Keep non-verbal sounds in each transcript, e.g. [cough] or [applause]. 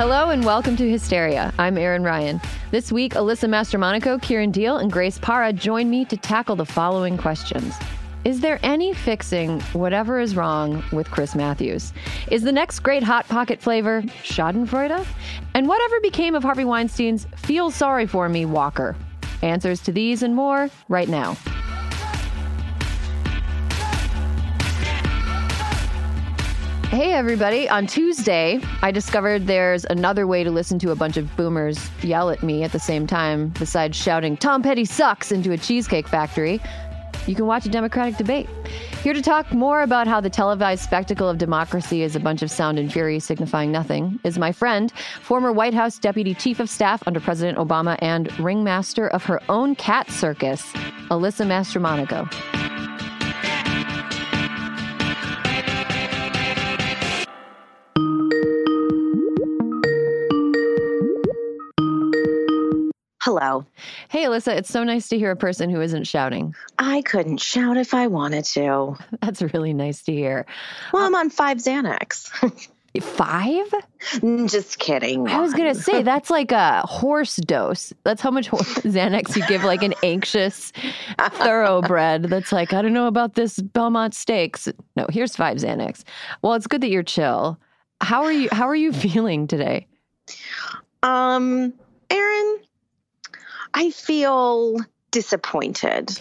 Hello and welcome to Hysteria. I'm Erin Ryan. This week, Alyssa Mastromonaco, Kiran Deol, and Grace Parra join me to tackle the following questions. Is there any fixing whatever is wrong with Chris Matthews? Is the next great Hot Pocket flavor Schadenfreude? And whatever became of Harvey Weinstein's Feel Sorry For Me Walker? Answers to these and more right now. Hey, everybody. On Tuesday, I discovered there's another way to listen to a bunch of boomers yell at me at the same time, besides shouting, Tom Petty sucks into a cheesecake factory. You can watch a Democratic debate. Here to talk more about how the televised spectacle of democracy is a bunch of sound and fury signifying nothing is my friend, former White House Deputy Chief of Staff under President Obama and ringmaster of her own cat circus, Alyssa Mastromonaco. Hello. Hey, Alyssa, it's so nice to hear a person who isn't shouting. I couldn't shout if I wanted to. [laughs] That's really nice to hear. Well, I'm on five Xanax. [laughs] Five? Just kidding. I was going to say [laughs] that's like a horse dose. That's how much Xanax you give like an anxious thoroughbred that's like, I don't know about this Belmont Stakes. No, here's five Xanax. Well, it's good that you're chill. How are you how are you feeling today? Um, Erin, I feel disappointed.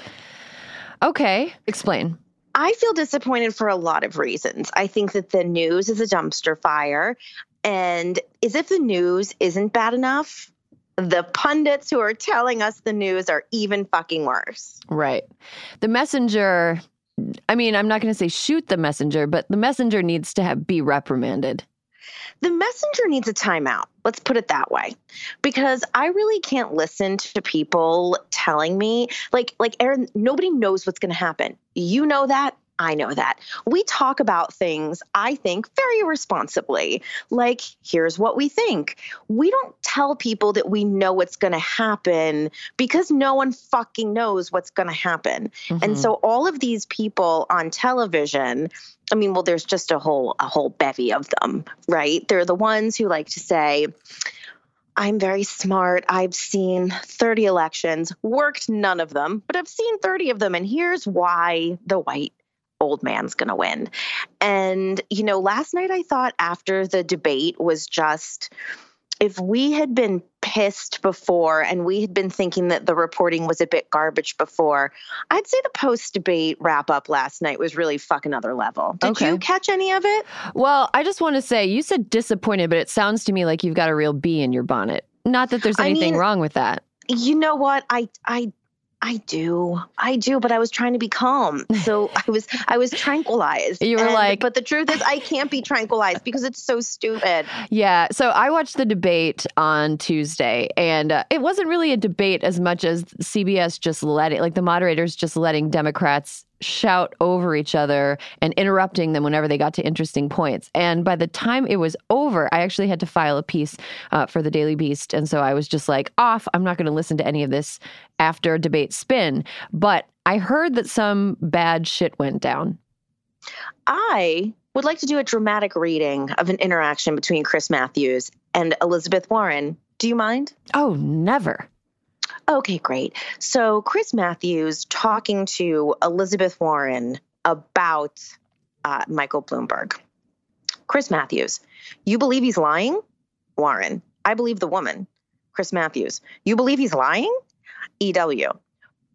Okay, explain. I feel disappointed for a lot of reasons. I think that the news is a dumpster fire. And as if the news isn't bad enough, the pundits who are telling us the news are even fucking worse. Right. The messenger, I mean, I'm not going to say shoot the messenger, but the messenger needs to have, be reprimanded the messenger needs a timeout. Let's put it that way. Because I really can't listen to people telling me like like Erin nobody knows what's going to happen. You know that. I know that. We talk about things, I think, very responsibly. Like, here's what we think. We don't tell people that we know what's going to happen because no one fucking knows what's going to happen. Mm-hmm. And so all of these people on television, I mean, well, there's just a whole a whole bevy of them, right? They're the ones who like to say, I'm very smart. I've seen 30 elections, worked none of them, but I've seen 30 of them. And here's why the white old man's going to win. And, you know, last night I thought after the debate was just if we had been pissed before and we had been thinking that the reporting was a bit garbage before, I'd say the post debate wrap up last night was really fuck another level. Did okay. you catch any of it? Well, I just want to say you said disappointed, but it sounds to me like you've got a real bee in your bonnet. Not that there's anything I mean, wrong with that. You know what? I I I do. I do, but I was trying to be calm. So [laughs] I was I was tranquilized. You were And- like- but the truth is I can't be tranquilized because it's so stupid. Yeah. So I watched the debate on Tuesday, and uh, it wasn't really a debate as much as CBS just letting, like the moderators just letting Democrats shout over each other and interrupting them whenever they got to interesting points. And by the time it was over, I actually had to file a piece uh, for the Daily Beast. And so I was just like, off. I'm not going to listen to any of this after debate spin. But I heard that some bad shit went down. I would like to do a dramatic reading of an interaction between Chris Matthews and Elizabeth Warren. Do you mind? Oh, never. Okay, great. So Chris Matthews talking to Elizabeth Warren about uh, Michael Bloomberg. Chris Matthews, you believe he's lying? Warren, I believe the woman. Chris Matthews, you believe he's lying? EW,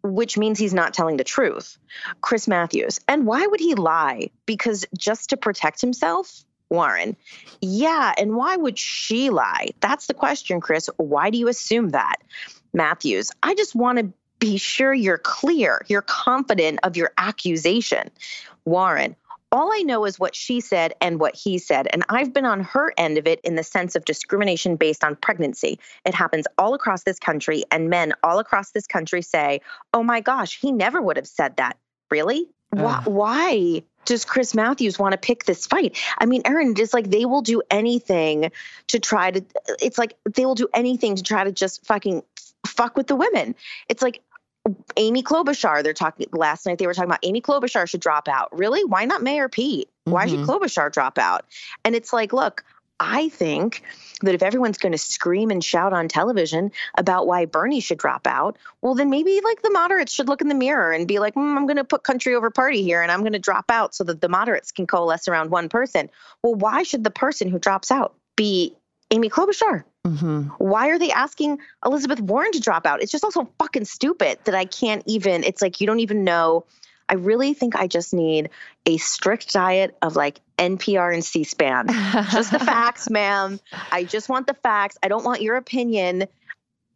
which means he's not telling the truth. Chris Matthews, and why would he lie? Because just to protect himself? Warren, yeah, and why would she lie? That's the question, Chris. Why do you assume that? Matthews, I just want to be sure you're clear, you're confident of your accusation. Warren, all I know is what she said and what he said, and I've been on her end of it in the sense of discrimination based on pregnancy. It happens all across this country, and men all across this country say, Oh my gosh, he never would have said that. Really? Why, why does Chris Matthews want to pick this fight? I mean, Erin, it's like they will do anything to try to, it's like they will do anything to try to just fucking fuck with the women. It's like Amy Klobuchar, they're talking last night, they were talking about Amy Klobuchar should drop out. Really? Why not Mayor Pete? Why should Mhm. Klobuchar drop out? And it's like, look, I think that if everyone's going to scream and shout on television about why Bernie should drop out, well, then maybe like the moderates should look in the mirror and be like, mm, I'm going to put country over party here and I'm going to drop out so that the moderates can coalesce around one person. Well, why should the person who drops out be Amy Klobuchar? hmm Why are they asking Elizabeth Warren to drop out? It's just also fucking stupid that I can't even, it's like you don't even know. I really think I just need a strict diet of like NPR and C SPAN. Just the [laughs] facts, ma'am. I just want the facts. I don't want your opinion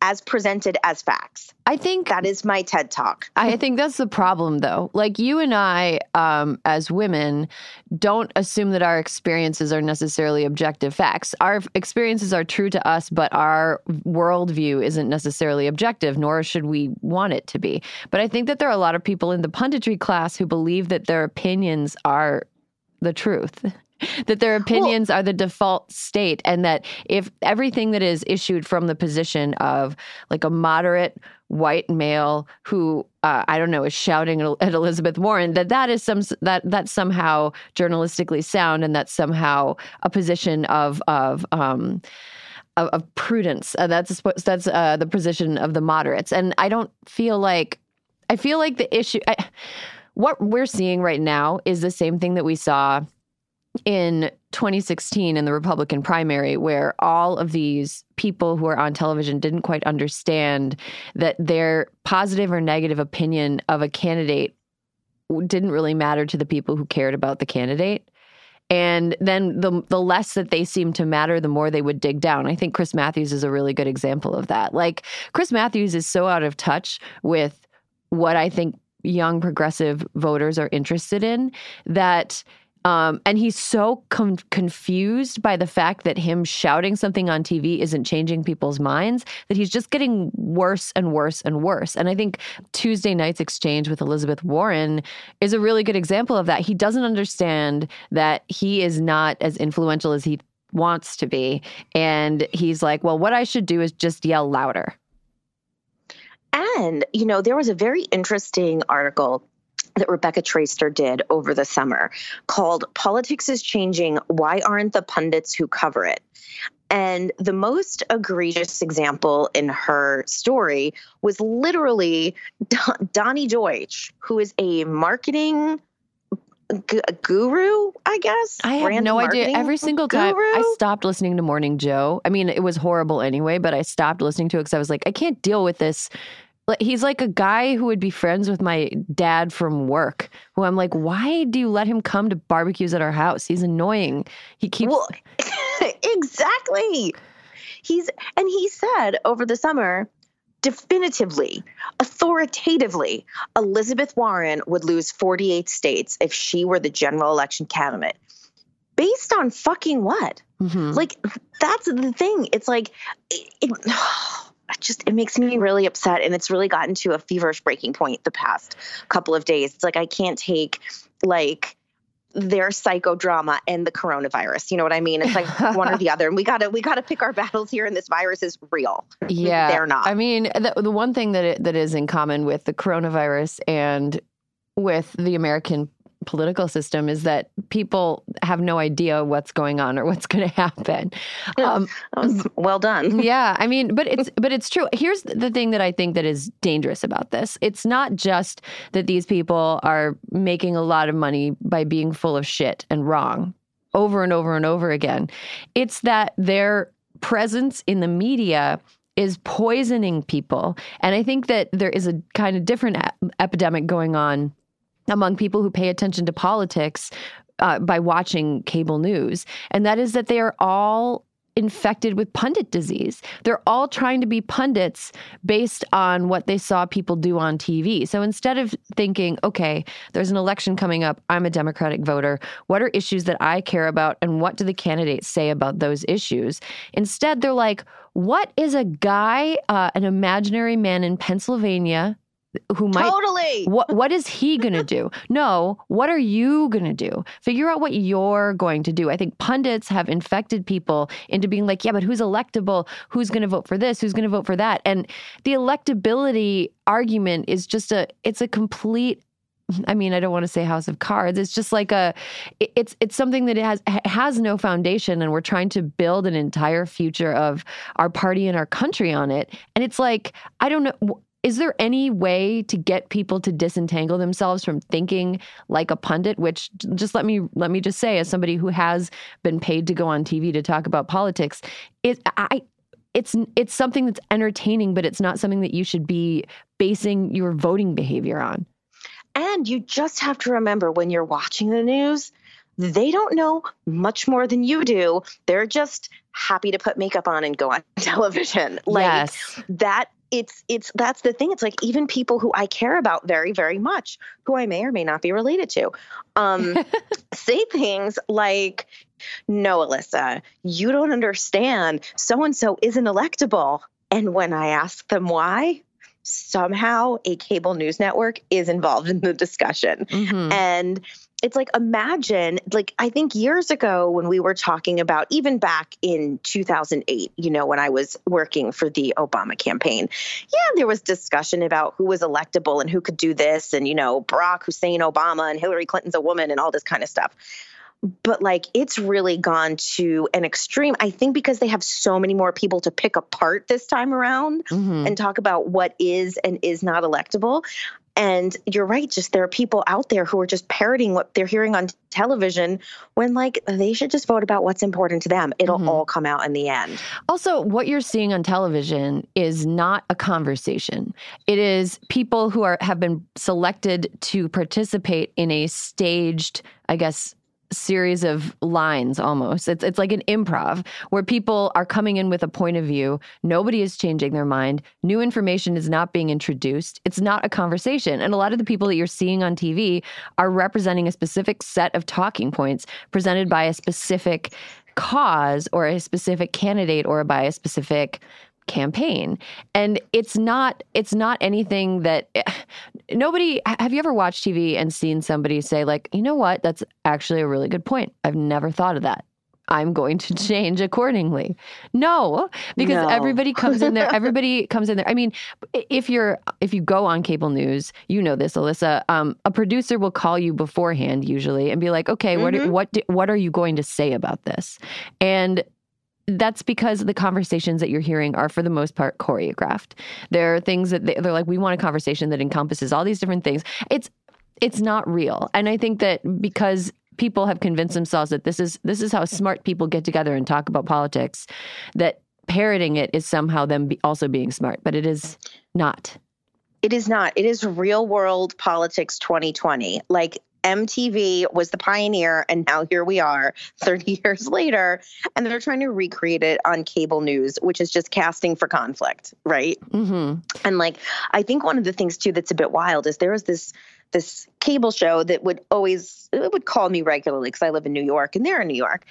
as presented as facts. I think That is my TED talk. I think that's the problem, though. Like you and I, um, as women, don't assume that our experiences are necessarily objective facts. Our experiences are true to us, but our worldview isn't necessarily objective, nor should we want it to be. But I think that there are a lot of people in the punditry class who believe that their opinions are the truth. [laughs] That their opinions are the default state, and that if everything that is issued from the position of like a moderate white male who uh, I don't know is shouting at at Elizabeth Warren, that that is some that that's somehow journalistically sound, and that's somehow a position of of um, of, of prudence. Uh, that's that's uh, the position of the moderates, and I don't feel like I feel like the issue. I, what we're seeing right now is the same thing that we saw in 2016 in the Republican primary, where all of these people who are on television didn't quite understand that their positive or negative opinion of a candidate didn't really matter to the people who cared about the candidate. And then the the less that they seemed to matter, the more they would dig down. I think Chris Matthews is a really good example of that. Like Chris Matthews is so out of touch with what I think young progressive voters are interested in that um, and he's so com- confused by the fact that him shouting something on TV isn't changing people's minds that he's just getting worse and worse and worse. And I think Tuesday night's exchange with Elizabeth Warren is a really good example of that. He doesn't understand that he is not as influential as he wants to be. And he's like, well, what I should do is just yell louder. And, you know, there was a very interesting article that Rebecca Traister did over the summer called Politics is Changing Why Aren't the Pundits Who Cover It? And the most egregious example in her story was literally [laughs] Don- Donny Deutsch, who is a marketing gu- guru, I guess. I have no idea. Every single time guru? I stopped listening to Morning Joe. I mean, it was horrible anyway, but I stopped listening to it because I was like, I can't deal with this. He's like a guy who would be friends with my dad from work, who I'm like, why do you let him come to barbecues at our house? He's annoying. He keeps. Well, [laughs] exactly. He's and he said over the summer, definitively, authoritatively, Elizabeth Warren would lose 48 states if she were the general election candidate. Based on fucking what? Mm-hmm. Like, that's the thing. It's like, it, it [sighs] just it makes me really upset and it's really gotten to a feverish breaking point the past couple of days it's like i can't take like their psychodrama and the coronavirus. You know what I mean? It's like one or the [laughs] other. And we gotta we gotta pick our battles here. And this virus is real. Yeah, they're not. I mean, the, the one thing that it, that is in common with the coronavirus and with the American political system is that people have no idea what's going on or what's [laughs] going to happen. Um, well done. [laughs] yeah, I mean, but it's but it's true. Here's the thing that I think that is dangerous about this. It's not just that these people are making a lot of money by being full of shit and wrong over and over and over again. It's that their presence in the media is poisoning people. And I think that there is a kind of different epidemic going on among people who pay attention to politics uh, by watching cable news, and that is that they are all infected with pundit disease. They're all trying to be pundits based on what they saw people do on TV. So instead of thinking, okay, there's an election coming up, I'm a Democratic voter, what are issues that I care about and what do the candidates say about those issues? Instead, they're like, what is a guy, uh, an imaginary man in Pennsylvania who might totally. [laughs] what what is he going to do? No what are you going to do? Figure out what you're going to do. I think pundits have infected people into being like yeah but who's electable? Who's going to vote for this? Who's going to vote for that? And the electability argument is just a it's a complete I mean, I don't want to say house of cards. It's just like a, it's it's something that it has has no foundation, and we're trying to build an entire future of our party and our country on it. And it's like I don't know is there any way to get people to disentangle themselves from thinking like a pundit which just let me let me just say as somebody who has been paid to go on TV to talk about politics it I it's it's something that's entertaining but it's not something that you should be basing your voting behavior on and you just have to remember when you're watching the news they don't know much more than you do. They're just happy to put makeup on and go on [laughs] television. Like yes. that it's it's that's the thing. It's like even people who i care about very very much who i may or may not be related to um [laughs] say things like no alyssa you don't understand. So and so isn't electable. And when i ask them why somehow a cable news network is involved in the discussion. Mm-hmm. and it's like imagine like i think years ago when we were talking about even back in 2008 you know when i was working for the obama campaign yeah there was discussion about who was electable and who could do this and you know barack hussein obama and hillary clinton's a woman and all this kind of stuff but like it's really gone to an extreme i think because they have so many more people to pick apart this time around mm-hmm. and talk about what is and is not electable and you're right, just there are people out there who are just parroting what they're hearing on television when like they should just vote about what's important to them. It'll mm-hmm. all come out in the end. Also, what you're seeing on television is not a conversation. It is people who are have been selected to participate in a staged, I guess, series of lines almost. It's it's like an improv where people are coming in with a point of view. Nobody is changing their mind. New information is not being introduced. It's not a conversation. And a lot of the people that you're seeing on TV are representing a specific set of talking points presented by a specific cause or a specific candidate or by a specific campaign and it's not it's not anything that [sighs] nobody have you ever watched tv and seen somebody say like you know what that's actually a really good point i've never thought of that I'm going to [laughs] change accordingly. No, because no. everybody comes in there. [laughs] Everybody comes in there. I mean, if you're if you go on cable news, you know this, Alyssa. Um, a producer will call you beforehand usually and be like, "Okay, mm-hmm. what what what are you going to say about this?" And that's because the conversations that you're hearing are for the most part choreographed. There are things that they, they're like, we want a conversation that encompasses all these different things. It's it's not real, and I think that because people have convinced themselves that this is this is how smart people get together and talk about politics, that parroting it is somehow them be also being smart, but it is not. It is not. It is real world politics 2020. Like MTV was the pioneer, and now here we are [laughs] 30 years later, and they're trying to recreate it on cable news, which is just casting for conflict, right? Mm-hmm. And like, I think one of the things too that's a bit wild is there was this this cable show that would always it would call me regularly because I live in New York and they're in New York,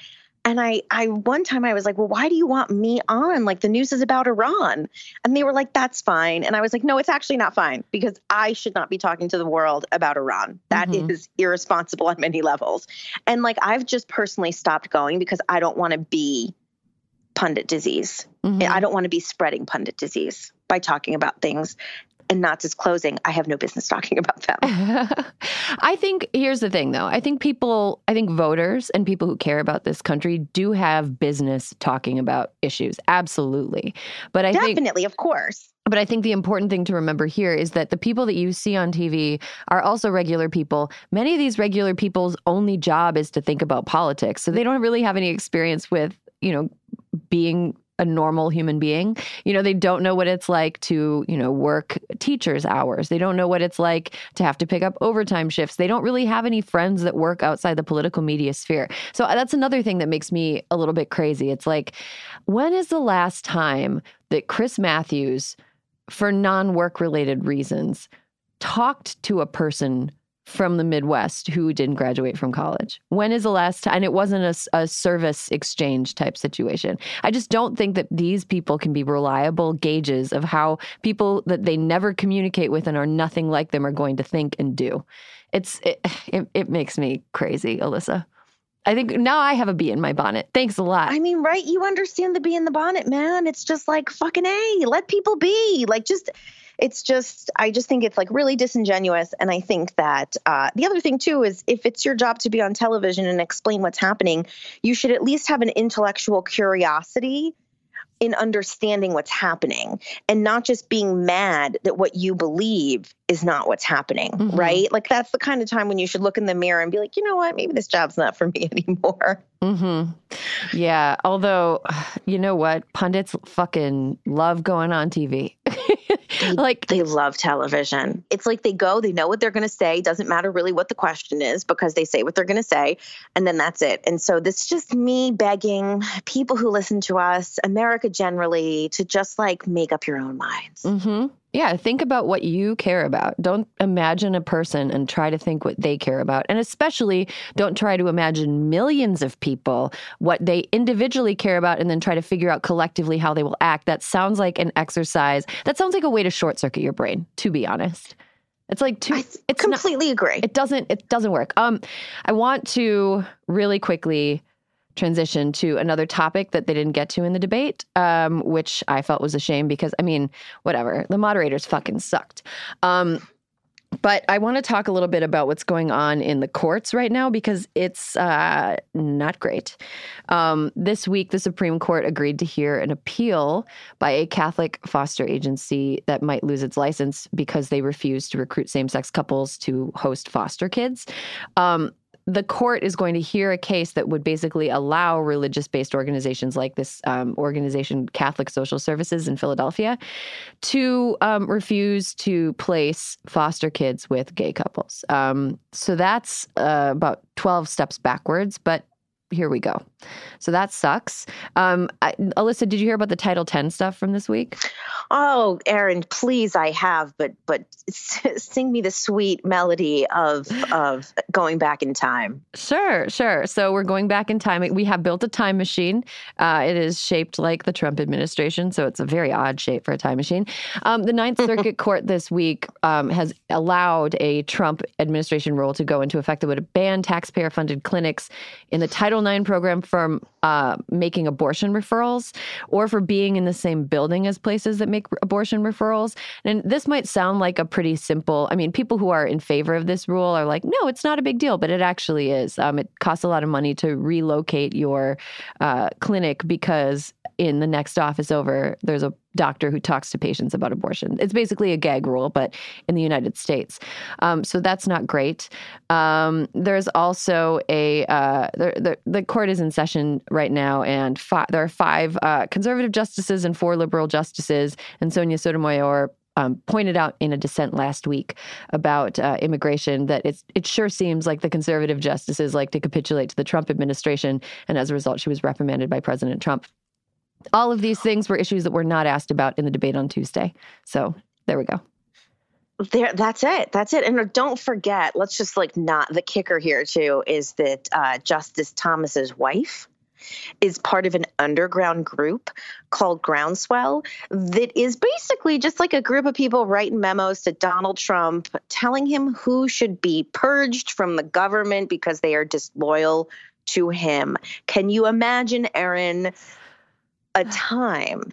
and I, I one time I was like, well, why do you want me on? Like the news is about Iran. And they were like, that's fine. And I was like, no, it's actually not fine because I should not be talking to the world about Iran. That Mhm. is irresponsible on many levels. And like, I've just personally stopped going because I don't want to be pundit disease. Mhm. I don't want to be spreading pundit disease by talking about things and not disclosing. I have no business [laughs] talking about them. [laughs] I think here's the thing though. I think people, I think voters and people who care about this country do have business talking about issues. Absolutely. But I think Definitely, of course. but I think the important thing to remember here is that the people that you see on TV are also regular people. Many of these regular people's only job is to think about politics. So they don't really have any experience with, you know, being a normal human being. You know, they don't know what it's like to, you know, work teachers' hours. They don't know what it's like to have to pick up overtime shifts. They don't really have any friends that work outside the political media sphere. So uh, that's another thing that makes me a little bit crazy. It's like, when is the last time that Chris Matthews, for non work related reasons, talked to a person from the Midwest who didn't graduate from college? When is the last time? And it wasn't a, a service exchange type situation. I just don't think that these people can be reliable gauges of how people that they never communicate with and are nothing like them are going to think and do. It's it, it, it makes me crazy, Alyssa. I think now I have a bee in my bonnet. Thanks a lot. I mean, right? You understand the bee in the bonnet, man. It's just like fucking a. Let people be. Like, just it's just. I just think it's like really disingenuous. And I think that uh, the other thing too is if it's your job to be on television and explain what's happening, you should at least have an intellectual curiosity in understanding what's happening and not just being mad that what you believe is not what's happening, Mhm. right? Like that's the kind of time when you should look in the mirror and be like, you know what, maybe this job's not for me [laughs] anymore. hmm Yeah. Although, [sighs] you know what? Pundits fucking love going on TV. [laughs] like, They love television. It's like they go, they know what they're going to say. Doesn't matter really what the question is because they say what they're going to say. And then that's it. And so this is just me begging people who listen to us, America generally, to just like make up your own minds. hmm yeah, think about what you care about. Don't imagine a person and try to think what they care about. And especially don't try to imagine millions of people what they individually care about and then try to figure out collectively how they will act. That sounds like an exercise. That sounds like a way to short circuit your brain, to be honest. It's like too I it's not completely agree. it doesn't it doesn't work um i want to really quickly transition to another topic that they didn't get to in the debate um which i felt was a shame because i mean whatever the moderators fucking sucked um but I want to talk a little bit about what's going on in the courts right now because it's uh, not great. Um, this week, the Supreme Court agreed to hear an appeal by a Catholic foster agency that might lose its license because they refuse to recruit same sex couples to host foster kids. Um, the court is going to hear a case that would basically allow religious based organizations like this um, organization, Catholic Social Services in Philadelphia, to um, refuse to place foster kids with gay couples. Um, so that's uh, about 12 steps backwards, but here we go. So that sucks. Um, I, Alyssa, did you hear about the Title X stuff from this week? Oh, Erin, please, I have, but but [laughs] sing me the sweet melody of of going back in time. Sure, sure. So we're going back in time. We have built a time machine. Uh, it is shaped like the Trump administration, so it's a very odd shape for a time machine. Um, the Ninth [laughs] Circuit Court this week um, has allowed a Trump administration rule to go into effect that would ban taxpayer-funded clinics in the Title IX program from uh, making abortion referrals or for being in the same building as places that make abortion referrals. And this might sound like a pretty simple. I mean, people who are in favor of this rule are like, no, it's not a big deal, but it actually is. Um, it costs a lot of money to relocate your uh, clinic because in the next office over, there's a doctor who talks to patients about abortion. It's basically a gag rule, but in the United States. Um, so that's not great. Um, there's also a uh, the, the the court is in session right now, and fi- there are five uh, conservative justices and four liberal justices, and Sonia Sotomayor um, pointed out in a dissent last week about uh, immigration that it's, it sure seems like the conservative justices like to capitulate to the Trump administration. And as a result, she was reprimanded by President Trump. All of these things were issues that were not asked about in the debate on Tuesday. So there we go there that's it that's it and don't forget let's just like not the kicker here too is that uh, justice thomas's wife is part of an underground group called Groundswell that is basically just like a group of people writing memos to Donald Trump telling him who should be purged from the government because they are disloyal to him. Can you imagine, Erin, a time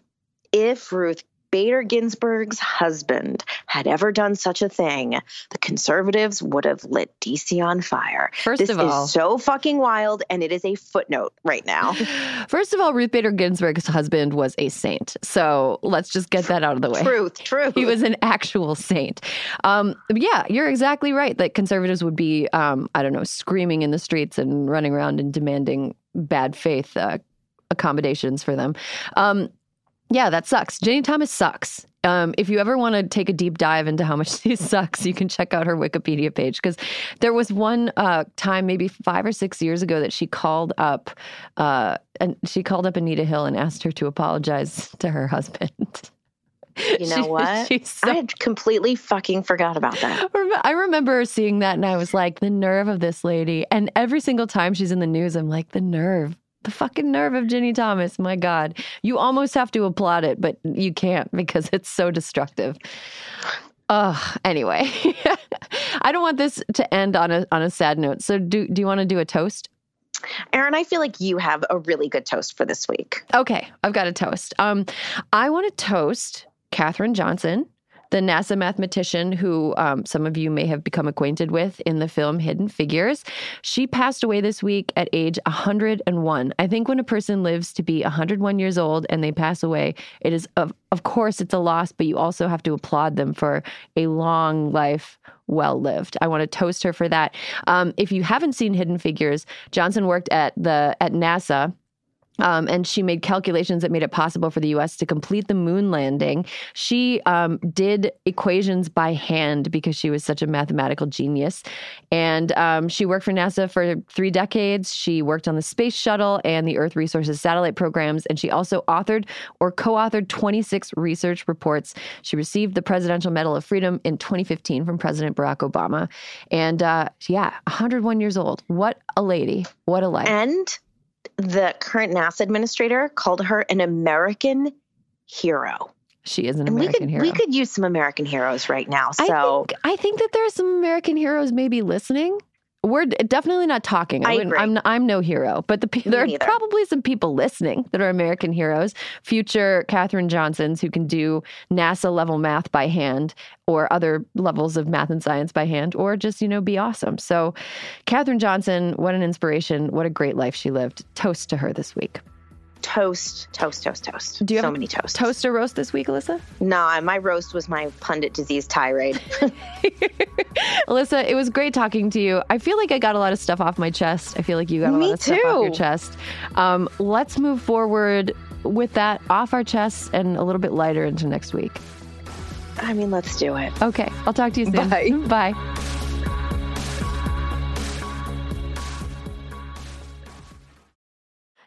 if Ruth Bader Ginsburg's husband had ever done such a thing, the conservatives would have lit DC on fire. First this of all, is so fucking wild, and it is a footnote right now. [laughs] First of all, Ruth Bader Ginsburg's husband was a saint. So let's just get that out of the way. Truth, truth. He was an actual saint. Um, yeah, you're exactly right that conservatives would be, um, I don't know, screaming in the streets and running around and demanding bad faith uh, accommodations for them. Um, yeah, that sucks. Ginni Thomas sucks. Um, if you ever want to take a deep dive into how much [laughs] she sucks, you can check out her Wikipedia page because there was one uh, time, maybe five or six years ago, that she called up uh, and she called up Anita Hill and asked her to apologize [laughs] to her husband. [laughs] You know what? So, I had completely fucking forgot about that. I remember seeing that and I was like, the nerve of this lady. And every single time she's in the news, I'm like, the nerve the fucking nerve of Ginni Thomas. My God. You almost have to applaud it, but you can't because [laughs] it's so destructive. Uh, anyway, [laughs] I don't want this to end on a on a sad note. So do do you want to do a toast? Erin, I feel like you have a really good toast for this week. Okay, I've got a toast. Um, I want to toast Katherine Johnson the NASA mathematician who um, some of you may have become acquainted with in the film Hidden Figures. She passed away this week at age 101. I think when a person lives to be 101 years old and they pass away, it is, of, of course, it's a loss, but you also have to applaud them for a long life well lived. I want to toast her for that. Um, if you haven't seen Hidden Figures, Johnson worked at the at NASA um, and she made calculations that made it possible for the US to complete the moon landing. She um, did equations by hand because she was such a mathematical genius. And um, she worked for NASA for three decades. She worked on the space shuttle and the Earth Resources satellite programs. And she also authored or co authored 26 research reports. She received the Presidential Medal of Freedom in 2015 from President Barack Obama. And uh, yeah, 101 years old. What a lady. What a life. And the current NASA administrator called her an American hero. She is an and American we could, hero. We could use some American heroes right now. So I think, I think that there are some American heroes maybe listening we're definitely not talking. I, I agree. I'm I'm no hero, but the there are probably some people listening that are American heroes, future Katherine Johnsons who can do NASA level math by hand or other levels of math and science by hand, or just you know be awesome. So, Katherine Johnson, what an inspiration! What a great life she lived. Toast to her this week toast, toast, toast, toast. Do you so have many toasts? Toast or roast this week, Alyssa? No, my roast was my pundit disease tirade. [laughs] [laughs] Alyssa, it was great talking to you. I feel like I got a lot of stuff off my chest. I feel like you got a Me lot of too. stuff off your chest. Um, let's move forward with that off our chests and a little bit lighter into next week. I mean, let's do it. Okay. I'll talk to you soon. Bye. [laughs] Bye.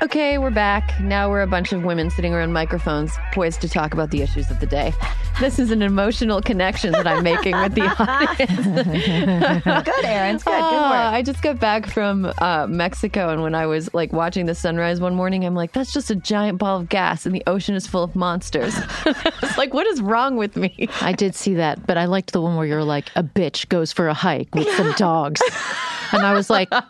Okay, we're back. Now we're a bunch of women sitting around microphones, poised to talk about the issues of the day. This is an emotional connection that I'm making with the audience. [laughs] good, Erin. It's good. Good Ah, work. I just got back from uh, Mexico, and when I was like watching the sunrise one morning, I'm like, "That's just a giant ball of gas, and the ocean is full of monsters." [laughs] I was like, "What is wrong with me?" I did see that, but I liked the one where you're like, a bitch goes for a hike with some dogs. [laughs] And I was like, [laughs] Wait,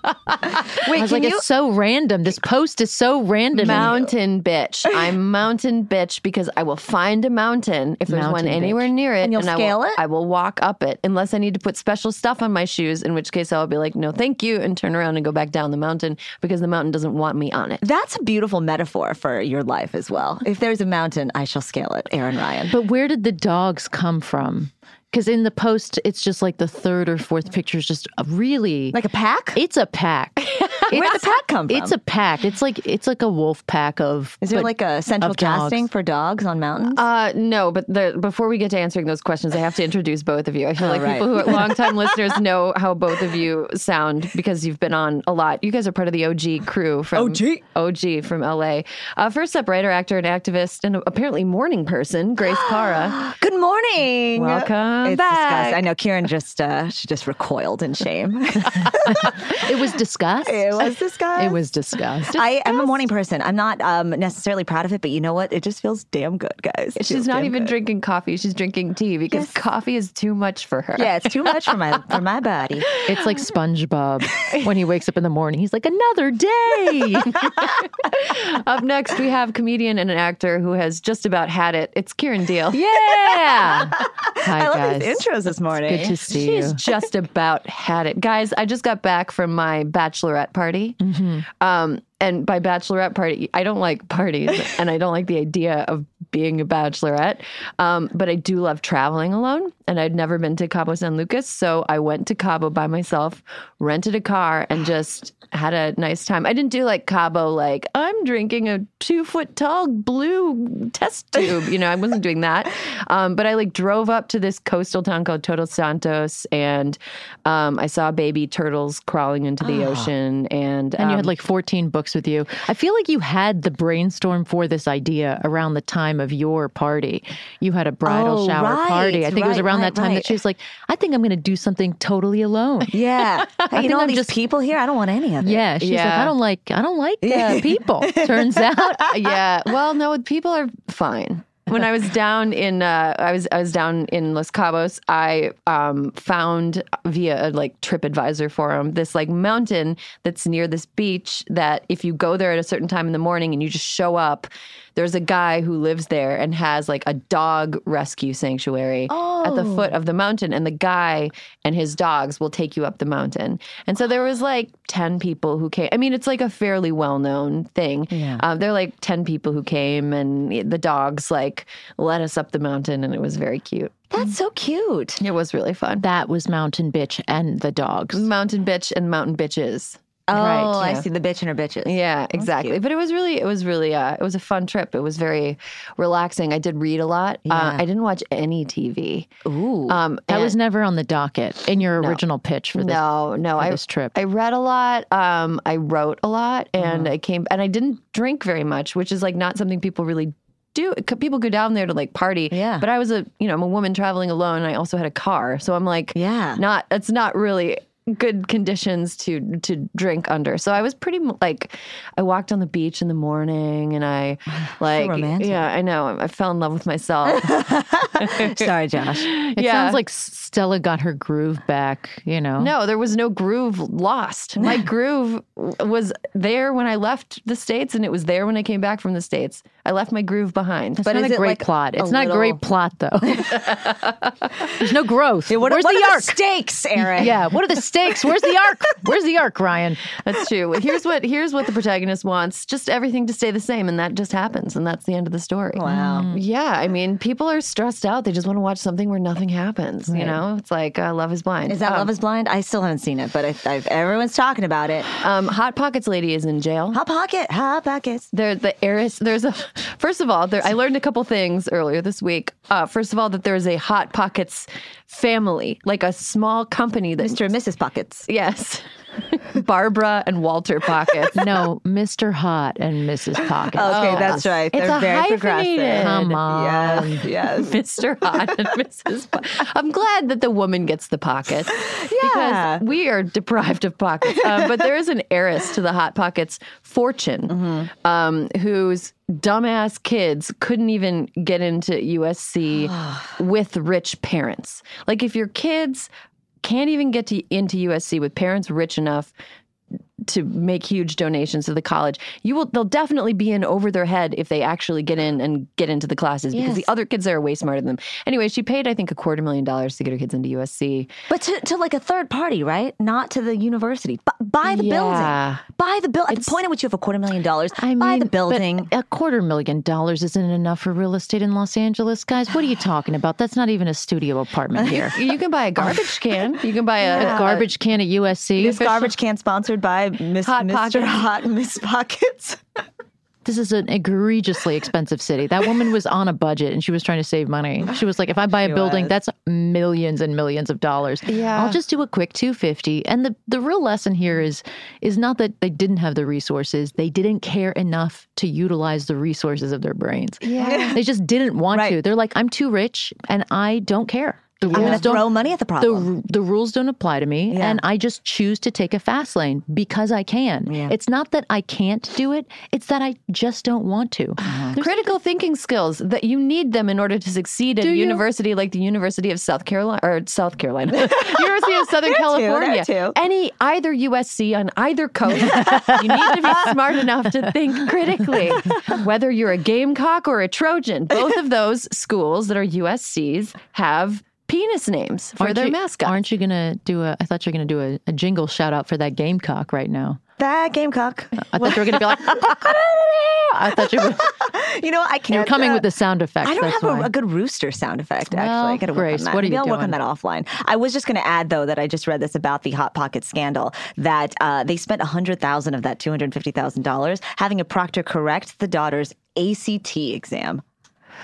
I was like, it's so random. This post is so random. Mountain bitch. I'm [laughs] mountain bitch because I will find a mountain if there's one anywhere bitch. near it, And you'll I scale will, it? I will walk up it unless I need to put special stuff on my shoes. In which case, I'll be like, "No, thank you," and turn around and go back down the mountain because the mountain doesn't want me on it. That's a beautiful metaphor for your life as well. If there's a mountain, I shall scale it, Erin Ryan. But where did the dogs come from? Because in the post, it's just like the third or fourth picture is just a really Like a pack? It's a pack. [laughs] Where'd the pack come from? It's a pack. It's like it's like a wolf pack of. Is there but like a central of dogs. casting for dogs on mountains? Uh, no, but the, before we get to answering those questions, I have to introduce both of you. I feel like right. people who are [laughs] longtime listeners know how both of you sound because you've been on a lot. You guys are part of the OG crew from OG? OG from LA. Uh, first up, writer, actor, and activist, and apparently morning person, Grace Parra. [gasps] Good morning. Welcome it's back. disgusting. I know Kieran just uh, she just recoiled in shame. [laughs] It was disgust. it was disgust. It was discussed. I am a morning person. I'm not um, necessarily proud of it, but you know what? It just feels damn good, guys. It She's not even good. drinking coffee; she's drinking tea because Yes. coffee is too much for her. Yeah, it's too much for my for my body. [laughs] It's like SpongeBob [laughs] when he wakes up in the morning. He's like, another day. Up next, we have comedian and an actor who has just about had it. It's Kiran Deol. yeah. Hi, guys. These intros this morning. Good to see you. She's you. just about had it. Guys, I just got back from my bachelorette party. Um, and by bachelorette party, I don't like parties [laughs] and I don't like the idea of being a bachelorette. Um, but I do love traveling alone. And I'd never been to Cabo San Lucas. So I went to Cabo by myself, rented a car, and just had a nice time. I didn't do like Cabo, like, I'm drinking a two foot tall blue test tube. You know, I wasn't doing that. Um, but I like drove up to this coastal town called Todos Santos and um, I saw baby turtles crawling into the ocean. And, And you had um, like 14 books with you. I feel like you had the brainstorm for this idea around the time of your party. You had a bridal Oh, shower right, party. I think it was around right, that time right. that she was like, I think I'm going to do something totally alone. [laughs] Yeah. [laughs] Hey, you know all I'm these just- people here? I don't want any of it. Yeah, she's like, I don't like, I don't like uh, [laughs] people. Turns out, yeah. Well, no, people are fine. When I was down in, uh, I was I was down in Los Cabos. I um, found via a like TripAdvisor forum this like mountain that's near this beach. That if you go there at a certain time in the morning and you just show up, there's a guy who lives there and has like a dog rescue sanctuary at the foot of the mountain, and the guy and his dogs will take you up the mountain. And so there was like ten people who came. I mean, it's like a fairly well known thing. Yeah. Um, there were like 10 people who came, and the dogs like led us up the mountain, and it was very cute. That's so cute. It was really fun. that was Mountain Bitch and the dogs. Mountain bitch and mountain bitches. Oh, I yeah. see the bitch and her bitches. Yeah, exactly. But it was really, it was really, uh, it was a fun trip. It was very relaxing. I did read a lot. Uh, I didn't watch any TV. Ooh. Um, That was never on the docket in your original pitch for this. no, no. for I this trip. I read a lot. Um, I wrote a lot, and Mm-hmm. I came and I didn't drink very much, which is like not something people really do. People go down there to like party. Yeah. But I was a, you know, I'm a woman traveling alone. And I also had a car, so I'm like, Yeah. not. It's not really good conditions to to drink under. So I was pretty m- like I walked on the beach in the morning and I [sighs] like romantic. yeah, I know. I fell in love with myself. [laughs] Sorry, Josh. It yeah. sounds like Stella got her groove back, you know? No, there was no groove lost. My [laughs] groove was there when I left the States and it was there when I came back from the States. I left my groove behind. It's But not is a great like plot. a It's not a great plot, though. [laughs] There's no growth. What, Where's what the are the stakes, Erin? yeah, what are the stakes? Where's the arc? Where's the arc, Ryan? That's true. Here's what here's what the protagonist wants: just everything to stay the same, and that just happens, and that's the end of the story. Wow. Yeah, I mean, people are stressed out. They just want to watch something where nothing happens. You know, it's like uh, Love Is Blind. Is that um, Love is Blind? I still haven't seen it, but I, I've, everyone's talking about it. um, Hot Pockets lady is in jail. Hot Pocket, Hot Pockets. They're the heiress. There's a first of all, there, I learned a couple things earlier this week. Uh, first of all, that there's a Hot Pockets family, like a small company that Mr. and Mrs. Pockets. Yes, [laughs] Barbara and Walter Pockets. No, Mr. Hot and Mrs. Pocket. Okay, that's right. It's They're a very progressive. Come on. Yes, yes. [laughs] Mr. Hot and Mrs. Po- I'm glad that the woman gets the pockets. [laughs] Yeah. Because we are deprived of pockets. Uh, but there is an heiress to the Hot Pockets fortune Mm-hmm. um, whose dumbass kids couldn't even get into USC [sighs] with rich parents. Like, if your kids can't even get to, into USC with parents rich enough to make huge donations to the college. You will they'll definitely be in over their head if they actually get in and get into the classes because the other kids there are way smarter than them. Anyway, she paid I think a quarter million dollars to get her kids into USC. But to, to like a third party, right? Not to the university. B- buy the Yeah. building. Buy the building. At the point at which you have a quarter million dollars, I mean, buy the but building. a quarter million dollars isn't enough for real estate in Los Angeles, guys. What are you talking about? That's not even a studio apartment here. [laughs] You can buy a garbage can. You can buy a, A garbage can at USC. this garbage can sponsored by Miss, Hot Mr. Pockets. Hot Miss Pockets. [laughs] This is an egregiously expensive city. That woman was on a budget and she was trying to save money. She was like, if I buy a building, was. that's millions and millions of dollars. Yeah. I'll just do a quick 250. And the, the real lesson here is is not that they didn't have the resources. They didn't care enough to utilize the resources of their brains. Yeah. They just didn't want Right. to. They're like, I'm too rich and I don't care. The I'm going rules to don't throw money at the the problem. r- the rules don't apply to me Yeah. and I just choose to take a fast lane because I can. Yeah. It's not that I can't do it, it's that I just don't want to. Uh-huh. There's- Critical thinking skills that you need them in order to succeed at Do a you? university like the University of South Carolina or South Carolina, [laughs] University of Southern There too, California, too. any either USC on either coast. you need to be [laughs] smart enough to think critically. Whether you're a Gamecock or a Trojan, both of those schools that are USC's have penis names for aren't their you, mascots. Aren't you gonna do a I thought you were gonna do a, a jingle shout out for that gamecock right now. that Gamecock. I thought you were gonna be like I thought you were, You know, I can't. You're coming uh, with the sound effects. I don't that's have why. a, a good rooster sound effect. Actually, Well, I got to work Grace, on that. what are Maybe you I'll work on that offline. I was just going to add though that I just read this about the Hot Pocket scandal that uh, they spent a hundred thousand of that two hundred fifty thousand dollars having a proctor correct the daughter's ACT exam,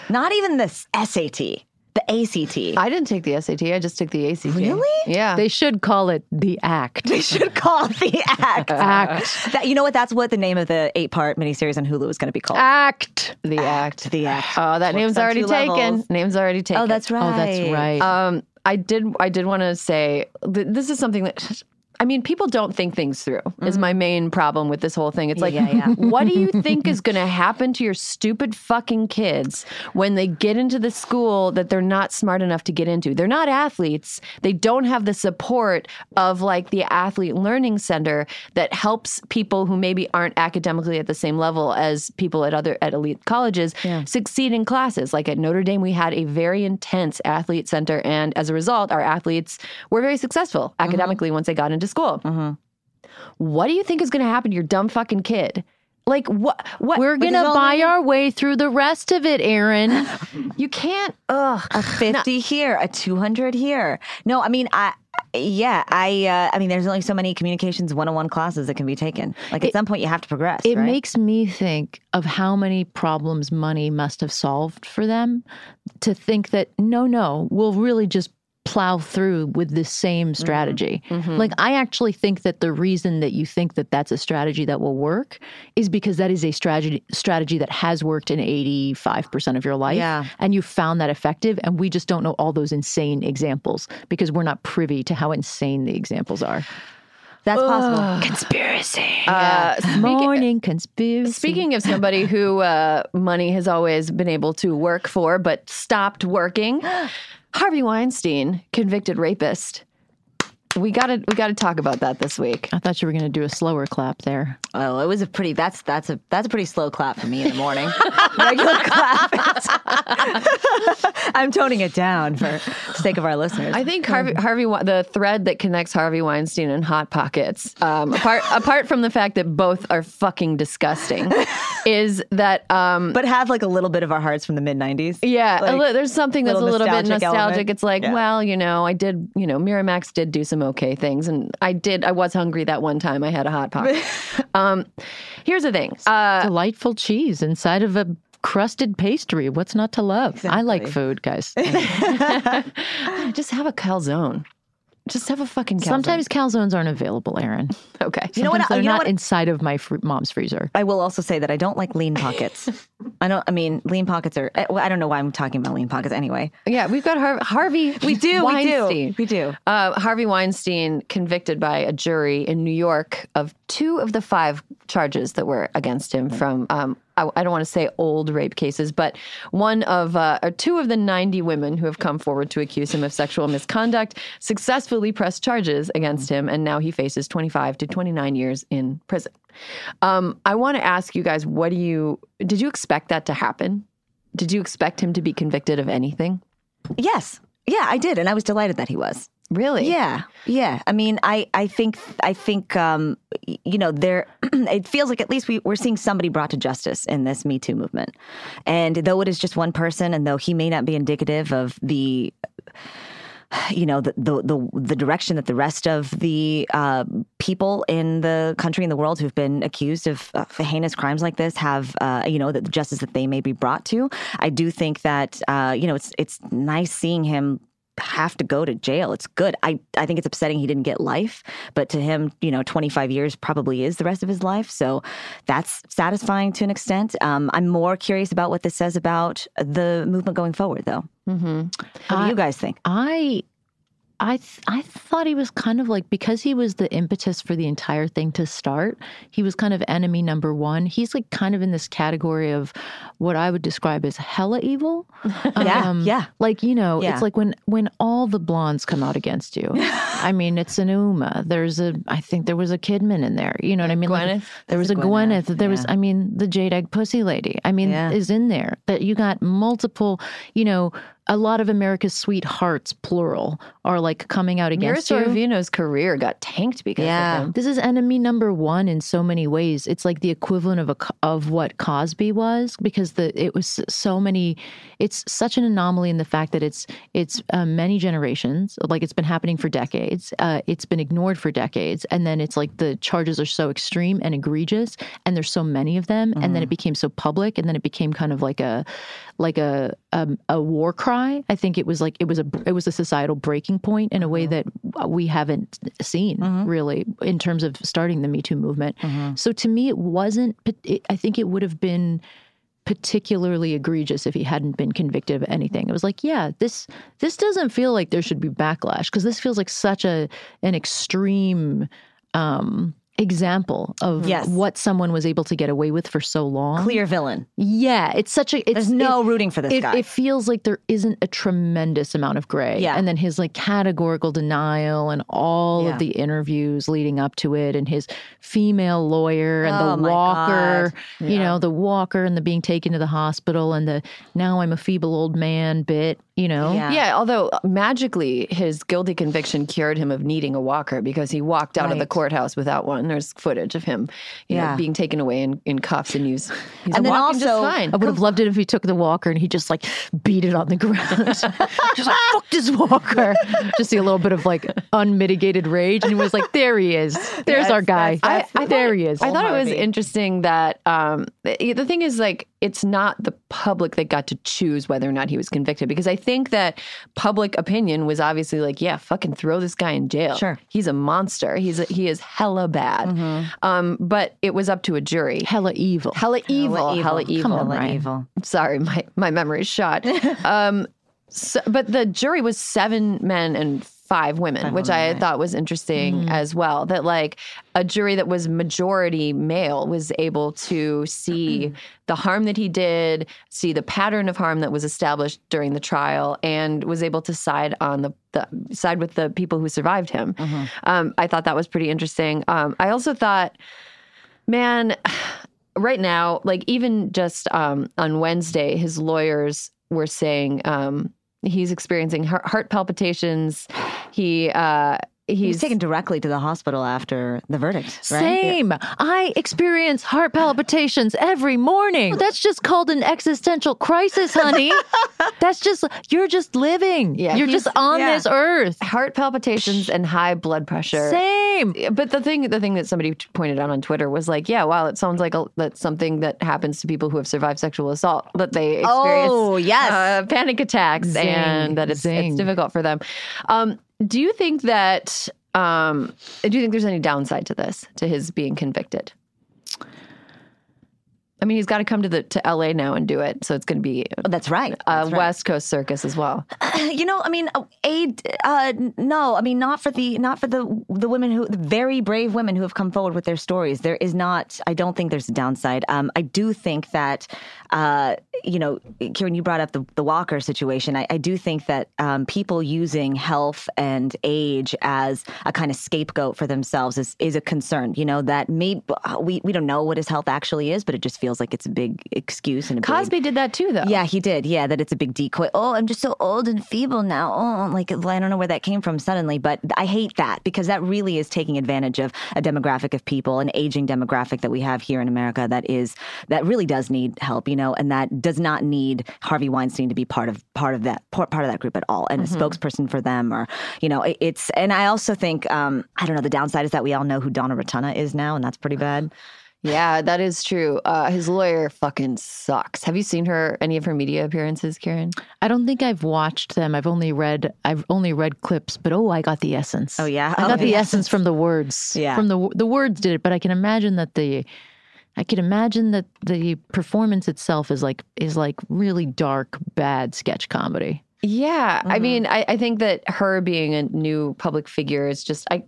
not even the SAT, the ACT. I didn't take the SAT. I just took the ACT. Really? Yeah. They should call it the act. they should call it the act. [laughs] Act. That, you know what? That's what the name of the eight-part miniseries on Hulu is going to be called. Act. the act. The act. Oh, that Works name's already taken. levels. Name's already taken. Oh, that's right. Oh, that's right. Um, I did. I did want to say th- this is something that. I mean, people don't think things through. Is mm-hmm. my main problem with this whole thing. It's like, yeah, yeah. [laughs] what do you think is [laughs] going to happen to your stupid fucking kids when they get into the school that they're not smart enough to get into? They're not athletes. They don't have the support of like the athlete learning center that helps people who maybe aren't academically at the same level as people at other at elite colleges succeed in classes. Like at Notre Dame, we had a very intense athlete center, and as a result, our athletes were very successful mm-hmm. academically once they got into school. What do you think is going to happen to your dumb fucking kid? Like what? What We're gonna there's buy only- our way through the rest of it, Erin. [laughs] you can't. Ugh. a 50 here, a 200 here. No, I mean, I yeah, I uh, I mean, there's only so many communications one-on-one classes that can be taken. Like at some point, you have to progress. It right? makes me think of how many problems money must have solved for them to think that no, no, we'll really just plow through with the same strategy. Like, I actually think that the reason that you think that that's a strategy that will work is because that is a strategy strategy that has worked in 85% of your life. Yeah. And you found that effective. And we just don't know all those insane examples because we're not privy to how insane the examples are. That's possible. Conspiracy. Uh, speaking- Morning conspiracy. Speaking of somebody who uh, money has always been able to work for but stopped working, Harvey Weinstein, convicted rapist. We got to we got to talk about that this week. I thought you were going to do a slower clap there. Oh, it was a pretty. That's that's a that's a pretty slow clap for me in the morning. [laughs] Regular clap. [laughs] I'm toning it down for the sake of our listeners. I think Harvey, Harvey, the thread that connects Harvey Weinstein and Hot Pockets, um, apart [laughs] apart from the fact that both are fucking disgusting, is that um, but have like a little bit of our hearts from the mid '90s. Yeah, a Like, li- there's something that's a little little bit nostalgic nostalgic. element. It's like, Yeah. well, you know, I did, you know, Miramax did do some okay things, and I did. I was hungry that one time. I had a hot pocket. [laughs] um, here's the thing. Uh, Delightful cheese inside of a crusted pastry. What's not to love? I like food, guys. [laughs] [laughs] just have a calzone. Just have a fucking calzone. Sometimes calzones aren't available, Erin. okay. You know what? Sometimes They're You know not what? inside of my fr- mom's freezer. I will also say that I don't like lean pockets. I don't. I mean, lean pockets are. eh, Well, I don't know why I'm talking about lean pockets anyway. Yeah, we've got Har- Harvey. We do. Weinstein. We do. We do. Uh, Harvey Weinstein convicted by a jury in New York of two of the five charges that were against him from, um, I, I don't want to say old rape cases, but one of, uh, or two of the 90 women who have come forward to accuse him of sexual misconduct successfully pressed charges against him, and now he faces 25 to 29 years in prison. Um, I want to ask you guys, what do you, did you expect that to happen? Did you expect him to be convicted of anything? Yes. Yeah, I did, and I was delighted that he was. Really? Yeah, yeah. I mean, I, I think, I think, um, you know, there. [clears throat] it feels like at least we, we're seeing somebody brought to justice in this Me Too movement, and though it is just one person, and though he may not be indicative of the, [sighs] you know, the the the, the direction that the rest of the uh, people in the country and the world who've been accused of, of heinous crimes like this have, uh, you know, the justice that they may be brought to. I do think that, uh, you know, it's it's nice seeing him have to go to jail. It's good. I, I think it's upsetting he didn't get life, but to him, you know, 25 years probably is the rest of his life. So that's satisfying to an extent. Um, I'm more curious about what this says about the movement going forward, though. Mm-hmm. What do you guys think? I I th- I thought he was kind of like because he was the impetus for the entire thing to start. He was kind of enemy number one. He's like kind of in this category of what I would describe as hella evil. [laughs] Yeah, um, yeah. Like you know, Yeah. it's like when when all the blondes come out against you. [laughs] I mean, it's an Uma. There's a. I think there was a Kidman in there. You know what I mean? Like, there was a Gwyneth. There was. I mean, the Jade Egg Pussy Lady. I mean, Yeah. is in there. That you got multiple. You know. A lot of America's sweethearts, plural, are like coming out Mira against you. Sorvino's career got tanked because Yeah. of him. This is enemy number one in so many ways. It's like the equivalent of a of what Cosby was because the it was so many. It's such an anomaly in the fact that it's it's uh, many generations. Like it's been happening for decades. Uh, it's been ignored for decades, and then it's like the charges are so extreme and egregious, and there's so many of them, and then it became so public, and then it became kind of like a like a um, a war cry. I think it was like it was a it was a societal breaking point in a way uh-huh. that we haven't seen mm-hmm. really in terms of starting the Me Too movement. Mm-hmm. So to me, it wasn't. It, I think it would have been particularly egregious if he hadn't been convicted of anything. It was like, yeah, this this doesn't feel like there should be backlash because this feels like such a an extreme um example of Yes. what someone was able to get away with for so long. Clear villain. Yeah, it's such a. It's, There's no it- rooting for this it, guy. It feels like there isn't a tremendous amount of gray. Yeah. and then his like categorical denial and all Yeah. of the interviews leading up to it, and his female lawyer and Oh, the walker. God. You know, the walker and the being taken to the hospital and the now I'm a feeble old man bit. You know? Yeah. Yeah, although magically his guilty conviction cured him of needing a walker because he walked out of the courthouse without one. There's footage of him, you know, Yeah. being taken away in, in cuffs and he's he's And then walking just also- fine. I would have loved it if he took the walker and he just like beat it on the ground. [laughs] just like, fuck this walker. [laughs] just see a little bit of like unmitigated rage. And he was like, there he is. There's our guy. I, I there thought, he is. I thought it was interesting that um, the, the thing is like it's not the public that got to choose whether or not he was convicted because I think that public opinion was obviously like, yeah, fucking throw this guy in jail. Sure. he's a monster. He's a, he is hella bad. Mm-hmm. Um, but it was up to a jury. hella evil. Hella evil, hella evil. Come on, Hella Ryan. evil. Sorry, my my memory's shot. [laughs] um, so, but the jury was seven men and five women, which I thought was interesting as well. That like a jury that was majority male was able to see the harm that he did, see the pattern of harm that was established during the trial, and was able to side on the, the side with the people who survived him. Um, I thought that was pretty interesting. Um, I also thought, man [sighs] right now, like even just um, on Wednesday, his lawyers were saying um, he's experiencing heart, palpitations. He uh, he's, He was taken directly to the hospital after the verdict, right? Same. I experience heart palpitations every morning. That's just called an existential crisis, honey. [laughs] That's just you're just living. Yeah, you're just on yeah. this earth. heart palpitations and high blood pressure. Same. But the thing, the thing that somebody pointed out on Twitter was like, yeah, wow, it sounds like a, that's something that happens to people who have survived sexual assault, that they experience Oh, yes. uh, panic attacks Zing, and that it's, it's difficult for them. Um, do you think that? Um, do you think there's any downside to this, to his being convicted? I mean, he's got to come to the to LA now and do it, so it's going to be Oh, That's right. a That's right. West Coast circus as well. [clears throat] you know, I mean, uh, aid. Uh, no, I mean, not for the not for the the women who the very brave women who have come forward with their stories. There is not. I don't think there's a downside. Um, I do think that, uh, you know, Kiran, you brought up the the Walker situation. I, I do think that um, people using health and age as a kind of scapegoat for themselves is is a concern. You know that maybe we we don't know what his health actually is, but it just feels like it's a big excuse and a big, Cosby did that too, though. yeah, he did. Yeah, that it's a big decoy. Oh, I'm just so old and feeble now. Oh, like I don't know where that came from suddenly, but I hate that because that really is taking advantage of a demographic of people, an aging demographic that we have here in America that is that really does need help, you know, and that does not need Harvey Weinstein to be part of part of that part of that group at all, and a spokesperson for them, or you know, it, it's. And I also think um, I don't know. The downside is that we all know who Donna Rotunno is now, and that's pretty bad. [sighs] [laughs] Yeah, that is true. Uh, his lawyer fucking sucks. Have you seen her any of her media appearances, Kiran? I don't think I've watched them. I've only read I've only read clips, but oh, I got the essence. Oh, yeah? I got the the essence from the words. Yeah. from the the words did it, but I can imagine that the I can imagine that the performance itself is like is like really dark, bad sketch comedy. Yeah, I mm-hmm. mean, I, I think that her being a new public figure is just. I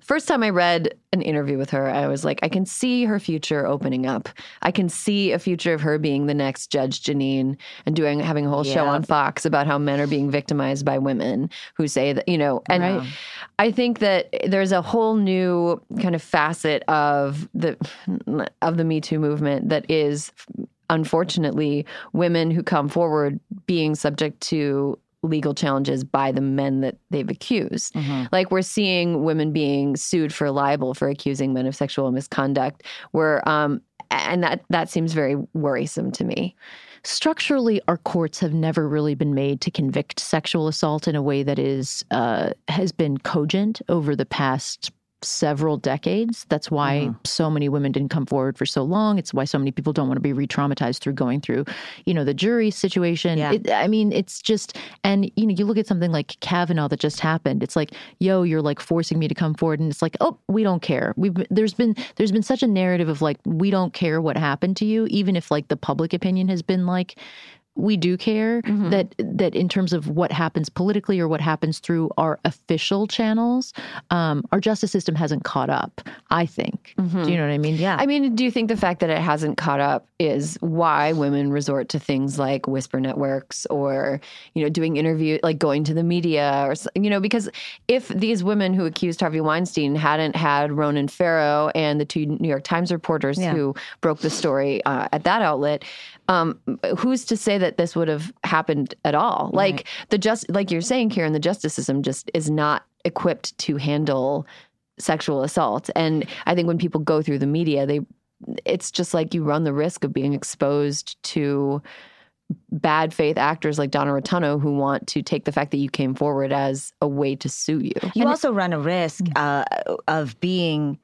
first time I read an interview with her, I was like, I can see her future opening up. I can see a future of her being the next Judge Jeanine and doing having a whole show on Fox about how men are being victimized by women who say that you know. And I think that there's a whole new kind of facet of the of the Me Too movement that is unfortunately women who come forward being subject to legal challenges by the men that they've accused. Like we're seeing women being sued for libel for accusing men of sexual misconduct. Where um and that that seems very worrisome to me. structurally our courts have never really been made to convict sexual assault in a way that is uh, has been cogent over the past several decades. That's why mm-hmm. so many women didn't come forward for so long. It's why so many people don't want to be re-traumatized through going through you know the jury situation. Yeah. It- i mean it's just and you know you look at something like kavanaugh that just happened. It's like yo you're like forcing me to come forward. And it's like oh we don't care. We've there's been there's been such a narrative of like we don't care what happened to you even if like the public opinion has been like we do care that that in terms of what happens politically or what happens through our official channels, um, our justice system hasn't caught up. I think. Do you know what I mean? Yeah. I mean, do you think the fact that it hasn't caught up is why women resort to things like whisper networks or, you know, doing interview, like going to the media or, you know, because if these women who accused Harvey Weinstein hadn't had Ronan Farrow and the two New York Times reporters Yeah. who broke the story uh, at that outlet, um, who's to say that this would have happened at all. Like the just like you're saying, Kiran, the justice system just is not equipped to handle sexual assault. And I think when people go through the media, they it's just like you run the risk of being exposed to bad faith actors like Donna Rotunno who want to take the fact that you came forward as a way to sue you. You also run a risk uh, of being.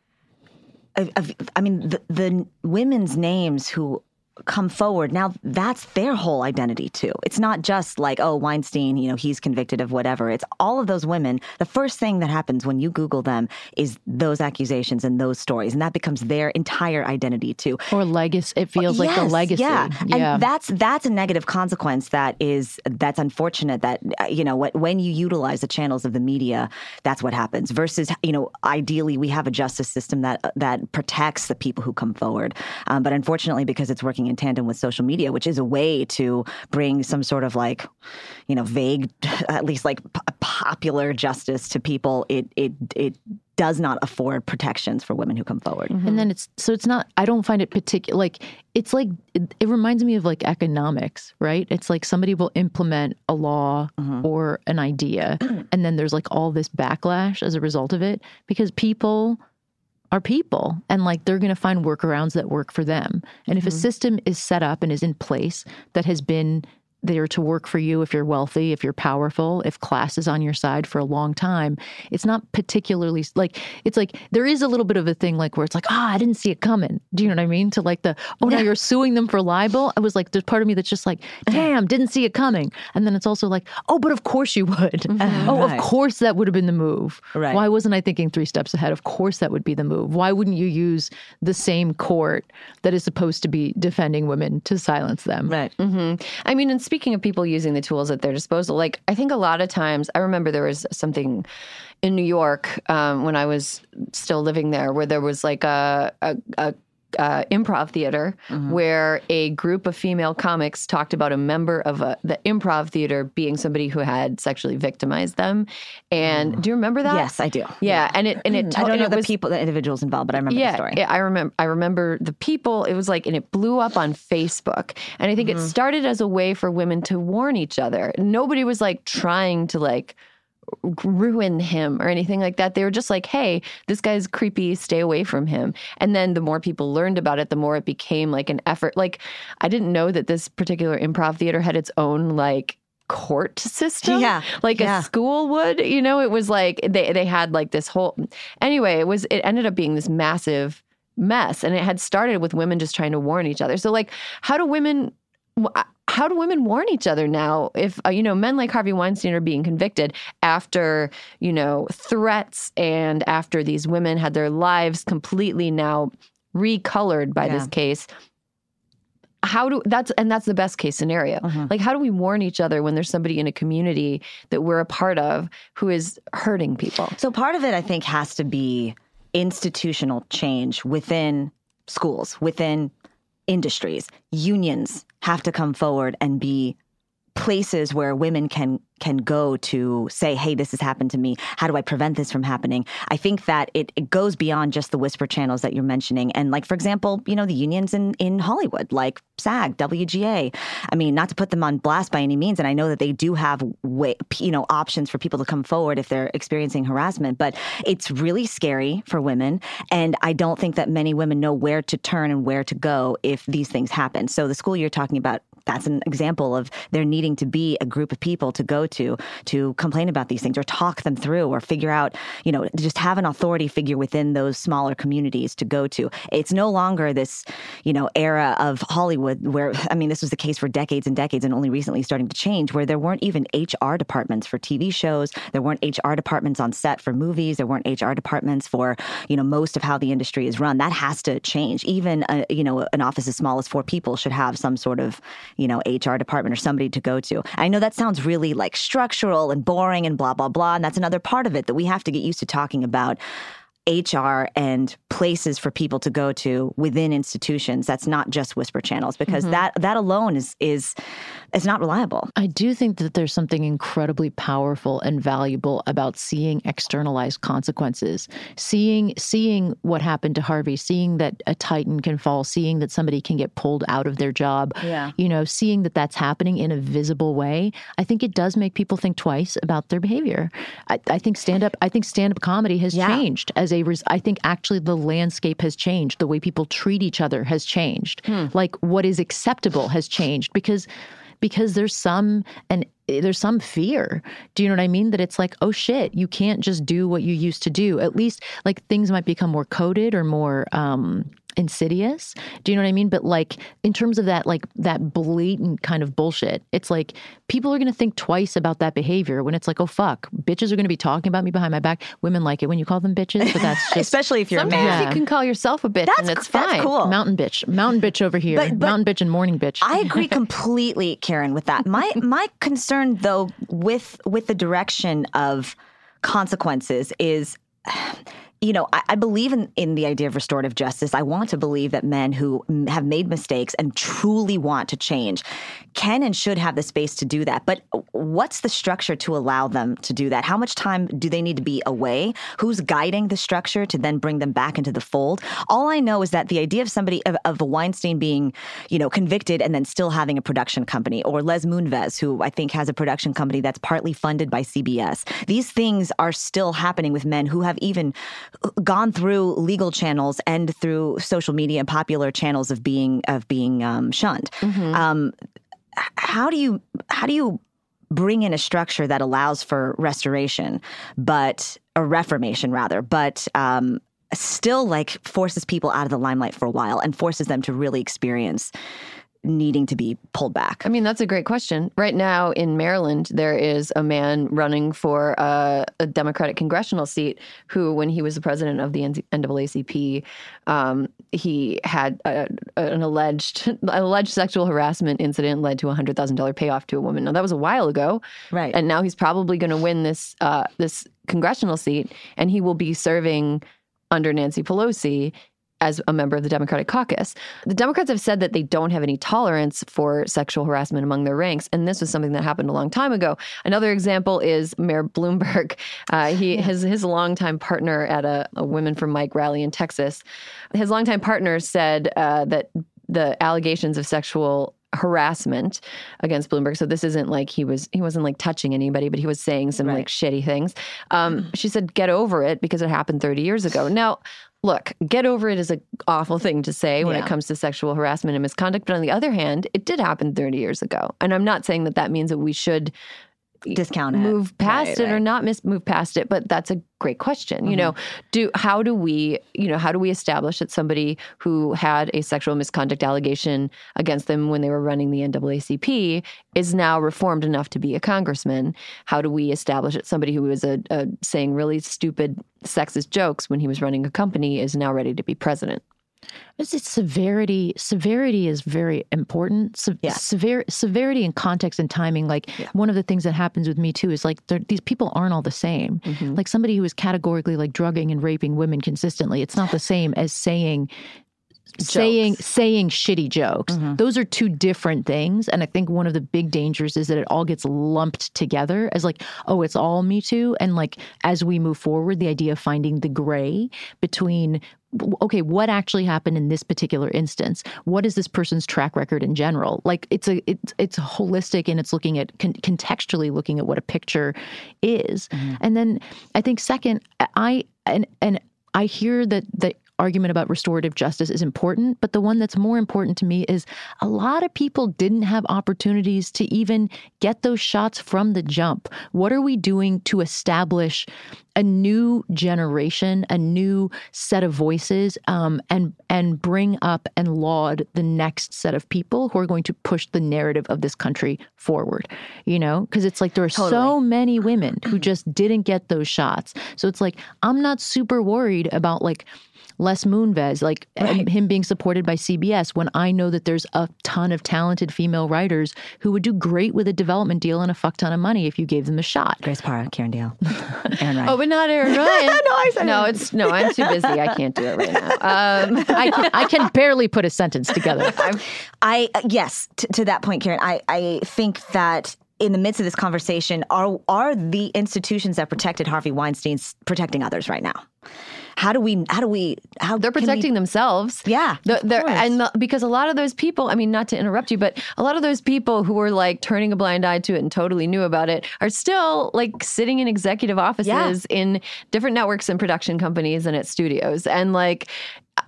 Of, of, I mean, the, the women's names who come forward now that's their whole identity too it's not just like oh weinstein you know he's convicted of whatever it's all of those women the first thing that happens when you google them is those accusations and those stories and that becomes their entire identity too Or legacy. It feels like the legacy. Yeah, Yeah. and that's that's a negative consequence. That is that's unfortunate. That you know when you utilize the channels of the media, that's what happens. Versus you know ideally we have a justice system that that protects the people who come forward. Um, but unfortunately, because it's working in tandem with social media, which is a way to bring some sort of like you know vague, [laughs] at least like p- popular justice to people, it it it does not afford protections for women who come forward. Mm-hmm. And then it's so it's not. I don't find it particular. Like it's like it, it reminds me of like economics, right? It's like somebody will implement a law mm-hmm. or an idea, [clears throat] and then there's like all this backlash as a result of it because people are people and like they're going to find workarounds that work for them. And if a mm-hmm. system is set up and is in place that has been there to work for you if you're wealthy, if you're powerful, if class is on your side for a long time. It's not particularly like it's like there is a little bit of a thing like where it's like, ah, I didn't see it coming. Do you know what I mean? To like the oh now you're suing them for libel. I was like, there's part of me that's just like, [laughs] damn, didn't see it coming. And then it's also like, oh, but of course you would. [laughs] Oh, of course that would have been the move. Right. Why wasn't I thinking three steps ahead? Of course that would be the move. Why wouldn't you use the same court that is supposed to be defending women to silence them? Right. I mean, and speaking of people using the tools at their disposal, like I think a lot of times, I remember there was something in New York um, when I was still living there, where there was like a a, a uh, improv theater where a group of female comics talked about a member of a, the improv theater being somebody who had sexually victimized them. And do you remember that? Yes, I do. Yeah, and it and it I don't know the was- people, the individuals involved, but I remember the story. yeah, I remember. I remember the people. It was like, and it blew up on Facebook. And I think Mm-hmm. it started as a way for women to warn each other. Nobody was like trying to like ruin him or anything like that. They were just like, "Hey, this guy's creepy. Stay away from him." And then the more people learned about it, the more it became like an effort. Like I didn't know that this particular improv theater had its own like court system Yeah, like yeah. a school would you know it was like they they had like this whole anyway it was it ended up being this massive mess and it had started with women just trying to warn each other so like how do women how do women warn each other now if uh, you know men like Harvey Weinstein are being convicted after you know threats and after these women had their lives completely now recolored by this case how do that's and that's the best case scenario Mm-hmm. like how do we warn each other when there's somebody in a community that we're a part of who is hurting people So part of it, I think, has to be institutional change within schools, within industries. Unions have to come forward and be places where women can can go to say, "Hey, this has happened to me. How do I prevent this from happening?" I think that it, it goes beyond just the whisper channels that you're mentioning, and like for example, you know, the unions in in Hollywood, like SAG, WGA. I mean, not to put them on blast by any means, and I know that they do have way, you know options for people to come forward if they're experiencing harassment, but it's really scary for women, and I don't think that many women know where to turn and where to go if these things happen. So the school you're talking about that's an example of there needing to be a group of people to go to to complain about these things or talk them through or figure out, you know, just have an authority figure within those smaller communities to go to. It's no longer this, you know, era of Hollywood where, I mean, this was the case for decades and decades and only recently starting to change, where there weren't even HR departments for TV shows. There weren't HR departments on set for movies. There weren't HR departments for, you know, most of how the industry is run. That has to change. Even, uh, you know, an office as small as four people should have some sort of, you know, HR department or somebody to go to. I know that sounds really like structural and boring and blah, blah, blah. And that's another part of it that we have to get used to talking about HR and places for people to go to within institutions. That's not just whisper channels because mm-hmm. that that alone is is is not reliable. I do think that there's something incredibly powerful and valuable about seeing externalized consequences, seeing seeing what happened to Harvey, seeing that a titan can fall, seeing that somebody can get pulled out of their job. Yeah. You know, seeing that that's happening in a visible way. I think it does make people think twice about their behavior. I, I think stand up. I think stand up comedy has Yeah. changed as a. Res- I think actually the landscape has changed. The way people treat each other has changed. Like what is acceptable has changed because because there's some and there's some fear. Do you know what I mean? That it's like, oh shit, you can't just do what you used to do. At least like things might become more coded or more um insidious. Do you know what I mean? But like in terms of that like that blatant kind of bullshit, it's like people are going to think twice about that behavior when it's like, oh fuck, bitches are going to be talking about me behind my back. Women like it when you call them bitches, but that's [laughs] just Especially if you're a Sometimes man. you can call yourself a bitch and That's- it's that's fine. cool. mountain bitch, mountain bitch over here, But- but- mountain bitch and morning bitch. I agree [laughs] completely, Kiran, with that. My [laughs] my concern though with with the direction of consequences is you know, I, I believe in, in the idea of restorative justice. I want to believe that men who m- have made mistakes and truly want to change can and should have the space to do that. But uh, what's the structure to allow them to do that? How much time do they need to be away? Who's guiding the structure to then bring them back into the fold? All I know is that the idea of somebody, of, of Weinstein being, you know, convicted and then still having a production company, or Les Moonves, who I think has a production company that's partly funded by CBS. These things are still happening with men who have even gone through legal channels and through social media and popular channels of being of being um, shunned. Um, how do you how do you bring in a structure that allows for restoration, but a reformation rather, but um, still like forces people out of the limelight for a while and forces them to really experience needing to be pulled back. I mean, that's a great question. Right now in Maryland, there is a man running for a, a Democratic congressional seat who, when he was the president of the NAACP, um, he had a, an alleged an [laughs] alleged sexual harassment incident led to a hundred thousand dollar payoff to a woman. Now that was a while ago, Right. And now he's probably going to win this uh, this congressional seat, and he will be serving under Nancy Pelosi as a member of the Democratic caucus. The Democrats have said that they don't have any tolerance for sexual harassment among their ranks, and this was something that happened a long time ago. Another example is Mayor Bloomberg. [laughs] Uh, he his his longtime partner at a, a Women for Mike rally in Texas. His longtime partner said uh, that the allegations of sexual harassment against Bloomberg. So this isn't like he was he wasn't like touching anybody, but he was saying some like shitty things. Um, she said, "Get over it," because it happened 30 years ago. Now, look, get over it is an awful thing to say when it comes to sexual harassment and misconduct. But on the other hand, it did happen 30 years ago, and I'm not saying that that means that we should Discount it. move past Right, it or not miss move past it but that's a great question you mm-hmm. know? Do how do we you know how do we establish that somebody who had a sexual misconduct allegation against them when they were running the NAACP is now reformed enough to be a congressman? How do we establish that somebody who was a, a saying really stupid sexist jokes when he was running a company is now ready to be president It's, it's severity. Severity is very important. Se- Yeah. Sever- severity and context and timing. Like one of the things that happens with me too is like these people aren't all the same. Mm-hmm. Like somebody who is categorically like drugging and raping women consistently, it's not the same as saying saying saying shitty jokes. Mm-hmm. Those are two different things. And I think one of the big dangers is that it all gets lumped together as like, oh, it's all Me Too. And like as we move forward, the idea of finding the gray between okay, what actually happened in this particular instance? What is this person's track record in general? Like it's a it's it's holistic and it's looking at con- contextually looking at what a picture is. Mm-hmm. And then I think second, I and and I hear that the argument about restorative justice is important, but the one that's more important to me is a lot of people didn't have opportunities to even get those shots from the jump. What are we doing to establish a new generation, a new set of voices, um, and and bring up and laud the next set of people who are going to push the narrative of this country forward? You know, because it's like there are so many women who just didn't get those shots. So it's like I'm not super worried about like Les Moonves, like and him being supported by CBS, when I know that there's a ton of talented female writers who would do great with a development deal and a fuck ton of money if you gave them a shot. Grace Parra, Kiran Deol, Erin Ryan. [laughs] Oh, but not Erin Ryan. [laughs] No, I said no. It's no. I'm too busy. I can't do it right now. Um, I can, I can barely put a sentence together. [laughs] I uh, yes, t- to that point, Kiran. I I think that in the midst of this conversation, are are the institutions that protected Harvey Weinstein protecting others right now? How do we? How do we? How they're can we- protecting themselves. Yeah, they're- course. and the, because a lot of those people, I mean, not to interrupt you, but a lot of those people who were like turning a blind eye to it and totally knew about it are still like sitting in executive offices in different networks and production companies and at studios. And like,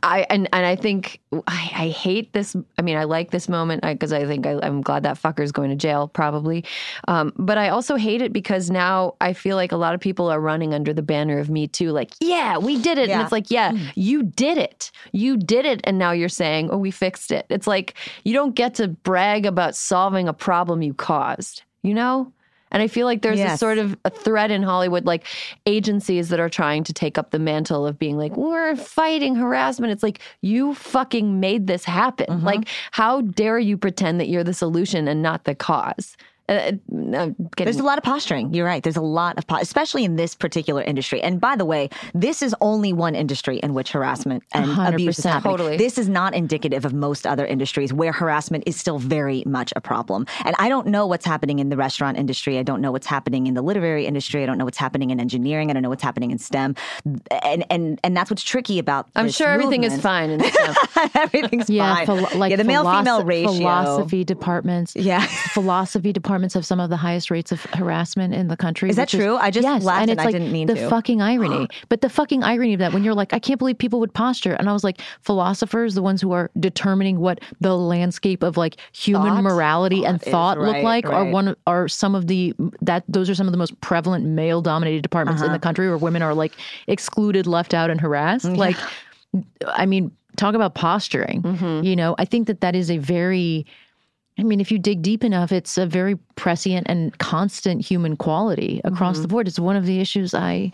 I and and I think I, I hate this. I mean, I like this moment because I think I, I'm glad that fucker's going to jail probably, um, but I also hate it because now I feel like a lot of people are running under the banner of Me Too. Like, yeah, we did it, and it's like, yeah, you did it, you did it, and now you're saying, oh, we fixed it. It's like you don't get to brag about solving a problem you caused. You know. And I feel like there's a sort of a thread in Hollywood, like agencies that are trying to take up the mantle of being like, we're fighting harassment. It's like, you fucking made this happen. Mm-hmm. Like, how dare you pretend that you're the solution and not the cause? Uh, uh, There's a lot of posturing. You're right. There's a lot of, po- especially in this particular industry. And by the way, this is only one industry in which harassment and abuse is happening. Totally. This is not indicative of most other industries where harassment is still very much a problem. And I don't know what's happening in the restaurant industry. I don't know what's happening in the literary industry. I don't know what's happening in engineering. I don't know what's happening in STEM. And and and that's what's tricky about. I'm sure everything is fine. In this [laughs] town. Everything's Yeah, fine. philo- like yeah, the male female ratio. Philosophy departments. Yeah. philosophy departments have some of the highest rates of harassment in the country. Is that true? I just yes, laughed and and it's I like didn't mean the to. fucking irony. [gasps] but the fucking irony of that when you're like, I can't believe people would posture, and I was like, philosophers, the ones who are determining what the landscape of like human Thought? morality and Thought is thought look right, like, are one are some of the that those are some of the most prevalent male dominated departments Uh-huh. in the country where women are like excluded, left out, and harassed. Like, I mean, talk about posturing. Mm-hmm. You know, I think that that is a very, I mean, if you dig deep enough, it's a very prescient and constant human quality across Mm-hmm. the board. It's one of the issues I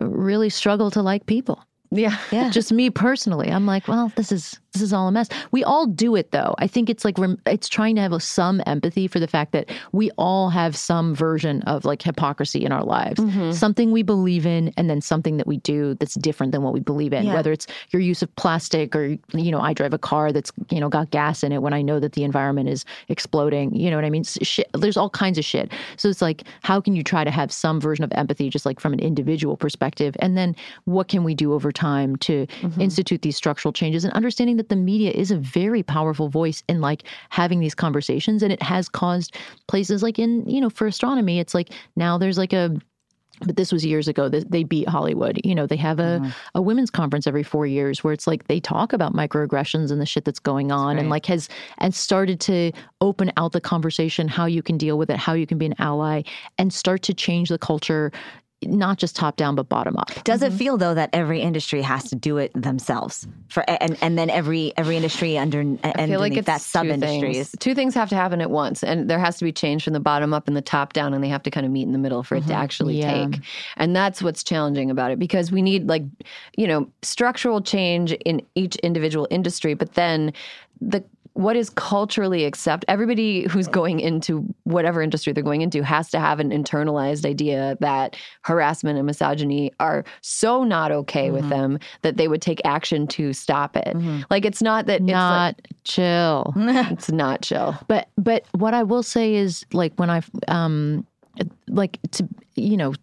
really struggle to like people. yeah. Yeah. Just me personally, I'm like, well, this is this is all a mess. We all do it though. I think it's like it's trying to have a, some empathy for the fact that we all have some version of like hypocrisy in our lives. Mm-hmm. Something we believe in, and then something that we do that's different than what we believe in. Yeah. Whether it's your use of plastic, or you know, I drive a car that's you know got gas in it when I know that the environment is exploding. You know what I mean? Shit, there's all kinds of shit. So it's like, how can you try to have some version of empathy, just like from an individual perspective, and then what can we do over time to institute these structural changes and understanding that the media is a very powerful voice in like having these conversations, and it has caused places like in you know for astronomy, it's like now there's like a but this was years ago that they beat Hollywood. You know, they have a, mm-hmm. a women's conference every four years where it's like they talk about microaggressions and the shit that's going on and like has and started to open out the conversation, how you can deal with it, how you can be an ally and start to change the culture, not just top down, but bottom up. Does it mm-hmm. feel though that every industry has to do it themselves for and and then every every industry under and I feel like it's that sub two industries? things. Two things have to happen at once, and there has to be change from the bottom up and the top down, and they have to kind of meet in the middle for it to mm-hmm. actually Yeah. take. And that's what's challenging about it because we need like, you know, structural change in each individual industry, but then the what is culturally accept everybody who's going into whatever industry they're going into has to have an internalized idea that harassment and misogyny are so not okay with them that they would take action to stop it like it's not that it's like, Not chill. [laughs] [laughs] it's not chill. But but what I will say is like when I um like to you know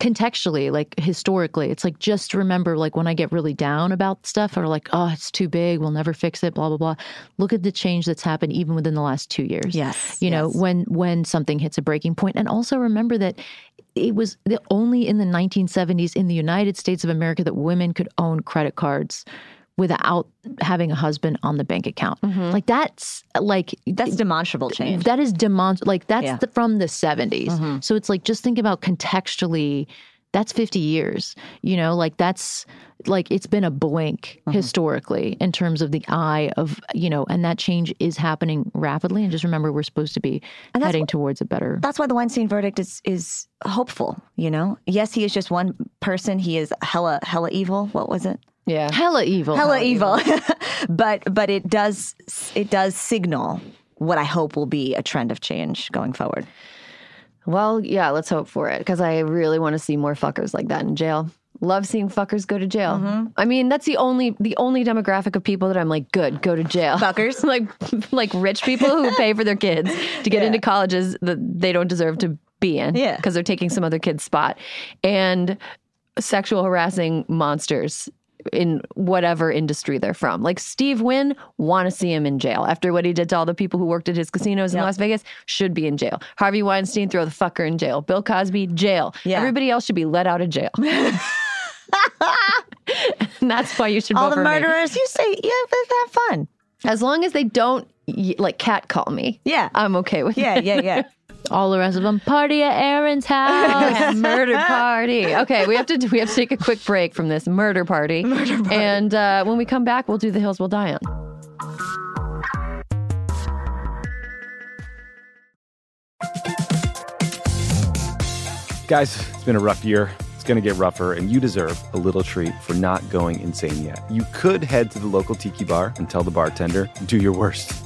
contextually like historically it's like just remember like when I get really down about stuff or like oh it's too big we'll never fix it blah blah blah. Look at the change that's happened even within the last 2 years. Yes, you know when when something hits a breaking point. And also remember that it was the only in the 1970s in the United States of America that women could own credit cards without having a husband on the bank account. Mm-hmm. Like that's like That's demonstrable change. that is demon like that's Yeah. the, from the 70s. Mm-hmm. So it's like just think about contextually that's 50 years. You know, like that's like it's been a blink mm-hmm. historically in terms of the eye of, you know, and that change is happening rapidly and just remember we're supposed to be heading what- towards a better That's why the Weinstein verdict is is hopeful. You know, yes, he is just one person. He is hella hella evil. What was it? Yeah. hella evil. Hella evil. [laughs] but but it does it does signal what I hope will be a trend of change going forward. Well, yeah, let's hope for it because I really want to see more fuckers like that in jail. Love seeing fuckers go to jail. Mm-hmm. I mean, that's the only the only demographic of people that I'm like, good, go to jail. Fuckers? [laughs] like like rich people who pay for their kids to get Yeah. into colleges that they don't deserve to be in. Yeah. Because they're taking some other kid's spot. And sexual harassing monsters in whatever industry they're from. Like Steve Wynn, want to see him in jail after what he did to all the people who worked at his casinos in Las Vegas. Should be in jail. Harvey Weinstein, throw the fucker in jail. Bill Cosby, jail. Yeah. Everybody else should be let out of jail. [laughs] and that's why you should All vote the for me. murderers, you say, yeah, let's have fun. As long as they don't like cat call me. Yeah. I'm okay with Yeah, it. yeah, yeah. [laughs] All the rest of them party at Erin's house. [laughs] murder party. Okay, we have to we have to take a quick break from this murder party. Murder party. And uh, when we come back, we'll do the hills will die on. Guys, it's been a rough year. It's going to get rougher, and you deserve a little treat for not going insane yet. You could head to the local tiki bar and tell the bartender, do your worst.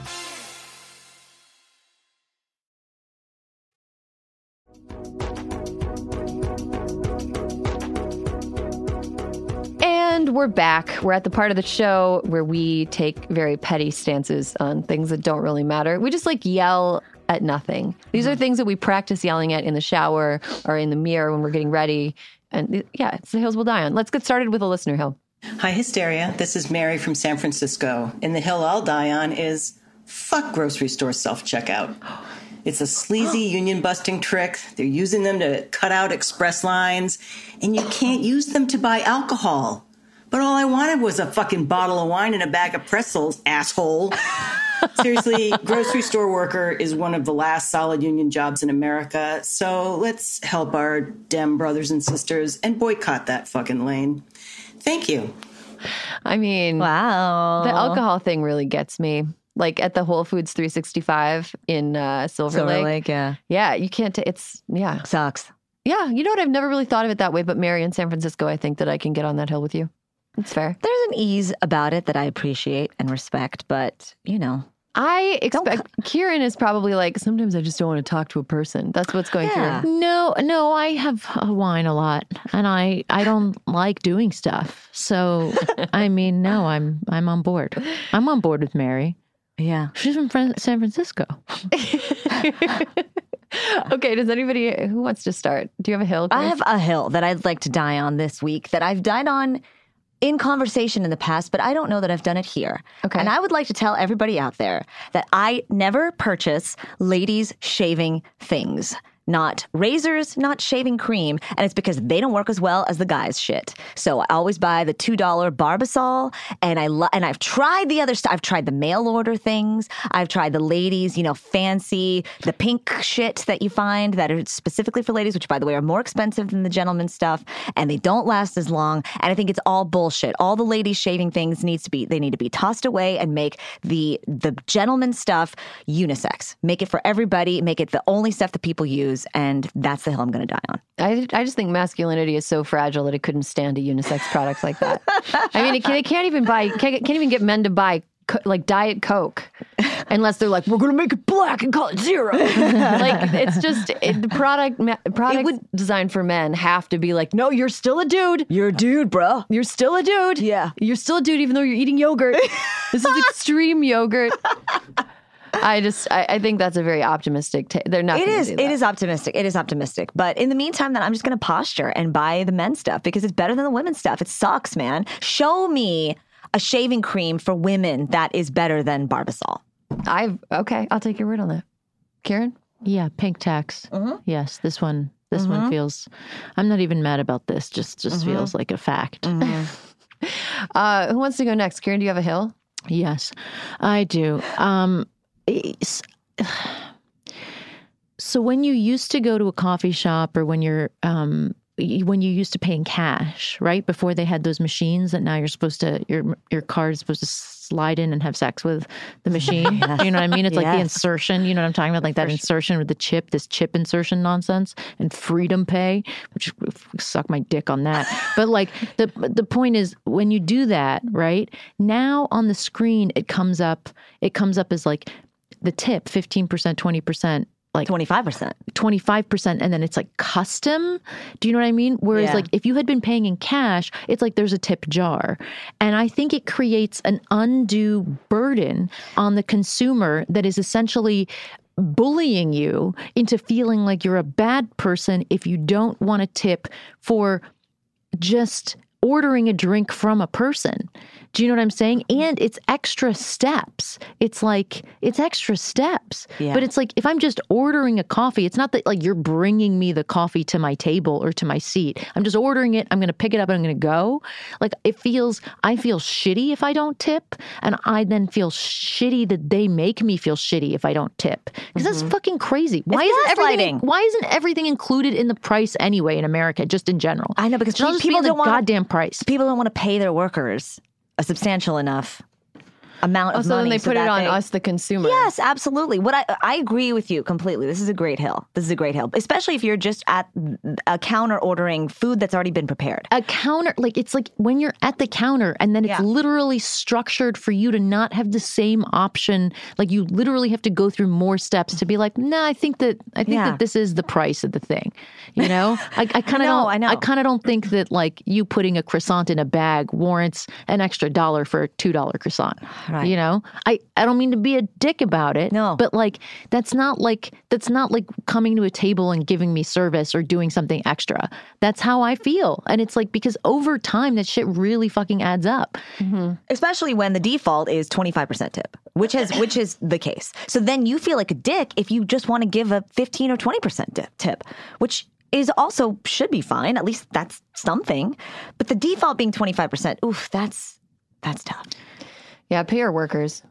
And we're back. We're at the part of the show where we take very petty stances on things that don't really matter. We just like yell at nothing. These are mm-hmm. things that we practice yelling at in the shower or in the mirror when we're getting ready. And yeah, it's the hills will die on. Let's get started with a listener hill. Hi, Hysteria. This is Mary from San Francisco. And the hill I'll die on is fuck grocery store self checkout. [gasps] It's a sleazy [gasps] union busting trick. They're using them to cut out express lines, and you can't use them to buy alcohol. But all I wanted was a fucking bottle of wine and a bag of pretzels, asshole. [laughs] Seriously, grocery store worker is one of the last solid union jobs in America. So let's help our Dem brothers and sisters and boycott that fucking lane. Thank you. I mean, Wow. the alcohol thing really gets me. Like at the Whole Foods 365 in uh, Silver, Silver Lake. Lake, yeah. Yeah, you can't. T- it's yeah, Sucks. yeah. You know what? I've never really thought of it that way. But Mary in San Francisco, I think that I can get on that hill with you. It's fair. There's an ease about it that I appreciate and respect, but you know, I expect Kiran is probably like sometimes I just don't want to talk to a person. That's what's going Yeah. through. No, no, I have uh, wine a lot, and I I don't like doing stuff. So, [laughs] I mean, no, I'm I'm on board. I'm on board with Mary. yeah. She's from Fran- San Francisco. [laughs] Okay, does anybody who wants to start? Do you have a hill? I have a hill that I'd like to die on this week that I've died on in conversation in the past, but I don't know that I've done it here. Okay. And I would like to tell everybody out there that I never purchase ladies' shaving things. Not razors, not shaving cream, and it's because they don't work as well as the guys' shit. So I always buy the two dollar Barbasol, and I lo- and I've tried the other stuff. I've tried the mail order things. I've tried the ladies, you know, fancy the pink shit that you find that are specifically for ladies, which by the way are more expensive than the gentleman's stuff, and they don't last as long. And I think it's all bullshit. All the ladies shaving things needs to be they need to be tossed away and make the the gentleman stuff unisex. Make it for everybody. Make it the only stuff that people use, and that's the hill I'm going to die on. I, I just think masculinity is so fragile that it couldn't stand a unisex product like that. I mean, it they can't even buy, can't, can't even get men to buy co- like Diet Coke unless they're like, we're going to make it black and call it zero. [laughs] like, it's just it, the product, ma- products designed for men have to be like, no, you're still a dude. You're a dude, bro. You're still a dude. Yeah. You're still a dude even though you're eating yogurt. this is [laughs] extreme yogurt. I just, I, I think that's a very optimistic. ta they're not. It gonna do It that. is optimistic. It is optimistic. But in the meantime, then I'm just going to posture and buy the men's stuff because it's better than the women's stuff. It sucks, man. Show me a shaving cream for women that is better than Barbasol. I've okay. I'll take your word on that, Kiran. Yeah, pink tax. Mm-hmm. Yes, this one. This one feels. I'm not even mad about this. Just just Mm-hmm. feels like a fact. [laughs] Uh, who wants to go next? Kiran, do you have a hill? Yes, I do. Um, it's- [sighs] so when you used to go to a coffee shop or when you're um, when you used to pay in cash, right? Before they had those machines that now you're supposed to your your card is supposed to slide in and have sex with the [laughs] machine. You know what I mean? It's like the insertion. You know what I'm talking about? Like that insertion with the chip, this chip insertion nonsense, and Freedom Pay, which suck my dick on that. [laughs] But like the the point is, when you do that, right now on the screen, it comes up. It comes up as like the tip, fifteen percent, twenty percent. Like 25%. 25% and then it's like custom. Do you know what I mean? Whereas Yeah. like if you had been paying in cash, it's like there's a tip jar. And I think it creates an undue burden on the consumer that is essentially bullying you into feeling like you're a bad person if you don't want to tip for just ordering a drink from a person. Do you know what I'm saying? Mm-hmm. And it's extra steps. It's like it's extra steps. Yeah. But it's like if I'm just ordering a coffee, it's not that like you're bringing me the coffee to my table or to my seat. I'm just ordering it. I'm going to pick it up and I'm going to go. Like it feels I feel shitty if I don't tip, and I then feel shitty that they make me feel shitty if I don't tip. Because that's mm-hmm. fucking crazy. Why isn't everything why isn't everything included in the price anyway in America just in general? I know, because Should all just people the don't wanna- goddamn price. People don't want to pay their workers a substantial enough amount of Oh, so money. then they so put it on they- us, the consumer. Yes, absolutely. What I I agree with you completely. This is a great hill. This is a great hill, especially if you're just at a counter ordering food that's already been prepared. a counter like it's like when you're at the counter and then it's Yeah. literally structured for you to not have the same option like you literally have to go through more steps to be like nah i think that i think Yeah. that this is the price of the thing you know [laughs] i, I kind of know, don't I know. kind of don't think that like you putting a croissant in a bag warrants an extra dollar for a two dollar croissant Right. you know? I i don't mean to be a dick about it No. but like that's not like that's not like coming to a table and giving me service or doing something extra. That's how i feel. And it's like because over time that shit really fucking adds up. Mm-hmm. Especially when the default is 25% tip which is which is the case. So then you feel like a dick if you just want to give a 15 or 20% dip, tip which is also should be fine. At least that's something. But the default being 25% oof that's that's tough Yeah, pay workers.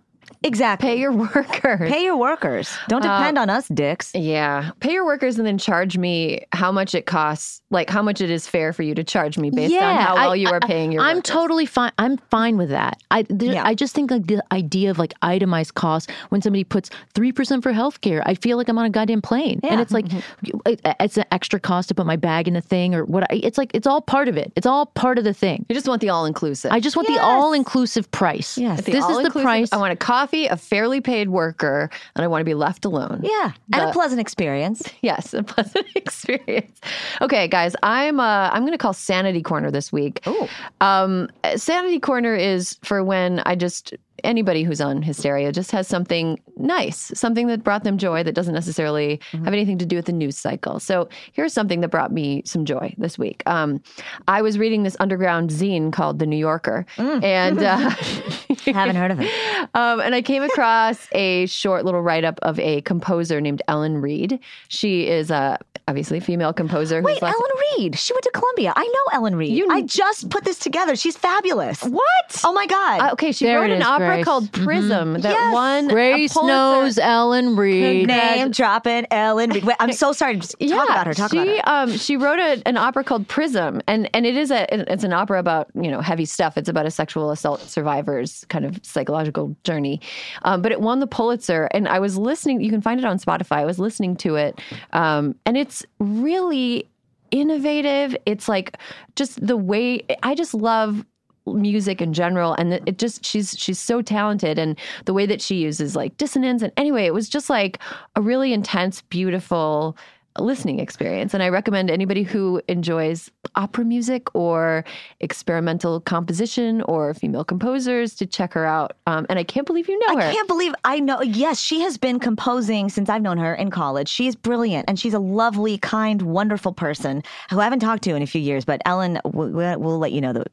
Exactly Pay your [laughs] workers. pay your workers don't uh, depend on us dicks Yeah. Pay your workers and then charge me how much it costs, like how much it is fair for you to charge me based on how I- well you are I- paying your workers. I'm workers. totally fine. I'm fine with that. I there, Yeah. I just think like the idea of like itemized costs when somebody puts three percent for healthcare, I feel like I'm on a goddamn plane, Yeah. and it's like mm-hmm. it- it's an extra cost to put my bag in the thing or what. I, it's like it's all part of it. It's all part of the thing. You just want the all inclusive. I just want the all inclusive price. Yes. this is the price. I want a coffee, a fairly paid worker, and I want to be left alone. yeah and a pleasant experience [laughs] Yes, a pleasant [laughs] experience. Okay, guys, I'm uh, I'm going to call Sanity Corner this week. Ooh. Um, Sanity Corner is for when I just anybody who's on hysteria just has something nice, something that brought them joy that doesn't necessarily Mm-hmm. have anything to do with the news cycle. So here's something that brought me some joy this week. Um, I was reading this underground zine called The New Yorker, Mm. and uh, [laughs] haven't heard of it [laughs] um, and I came across a short little write up of a composer named Ellen Reid. She is a obviously a female composer. Wait, who's left- Ellen Reid. She went to Columbia. I know Ellen Reid. You- I just put this together. She's fabulous. What? Oh my God. Uh, okay, she There wrote an is, opera Grace. called Prism that Yes. won a Grace Knows Ellen Reid. Name dropping Ellen Reid. Wait, I'm so sorry. Just Yeah, talk about her. Talk she about her. um she wrote a, an opera called Prism, and and it is a it's an opera about you know heavy stuff. It's about a sexual assault survivor's kind of psychological journey, um, but it won the Pulitzer. And I was listening. You can find it on Spotify. I was listening to it, um, and it's really innovative. It's like just the way I just love music in general and it just she's she's so talented and the way that she uses like dissonance and anyway it was just like a really intense beautiful listening experience and i recommend anybody who enjoys opera music or experimental composition or female composers to check her out um, and i can't believe you know her I can't believe I know. Yes, she has been composing since I've known her in college. She's brilliant and she's a lovely, kind, wonderful person who I haven't talked to in a few years. But Ellen, we'll, we'll let you know the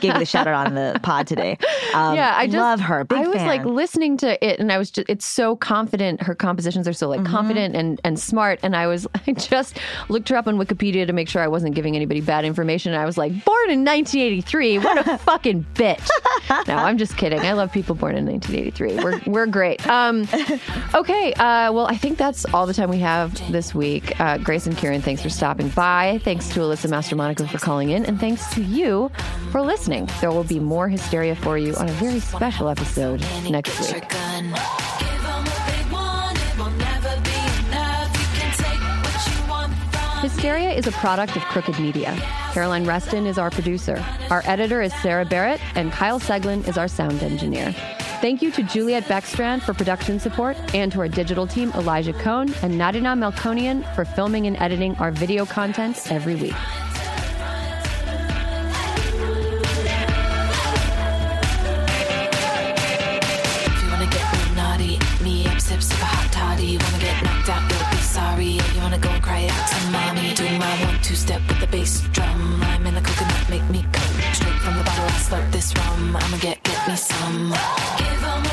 gave you the shout out on the pod today. Um, yeah, I just love her. Big I was fan. like listening to it, and I was just it's so confident. Her compositions are so like Mm-hmm. confident and and smart. And I was [laughs] I just looked her up on Wikipedia to make sure I wasn't giving anybody bad information. And I was like, born in 1983. What a [laughs] fucking bitch. No, I'm just kidding. I love people born in 1983. We're we're great. Um, okay. Uh, well, I think that's all the time we have this week. Uh, Grace and Kiran, thanks for stopping by. Thanks to Alyssa Mastromonaco for calling in, and thanks to you for listening. There will be more hysteria for you on a very special episode next week. Hysteria is a product of Crooked Media. Caroline Reston is our producer. Our editor is Sarah Barrett, and Kyle Seglin is our sound engineer. Thank you to Juliet Beckstrand for production support, and to our digital team, Elijah Cone and Nadina Melkonian, for filming and editing our video content every week. Hot toddy. Wanna get knocked out, you'll be sorry. You wanna go and cry out to mommy. Do my one two step with the bass drum. Lime in the coconut, make me come straight from the bottle. I slurp this rum. I'ma get get me some. Give 'em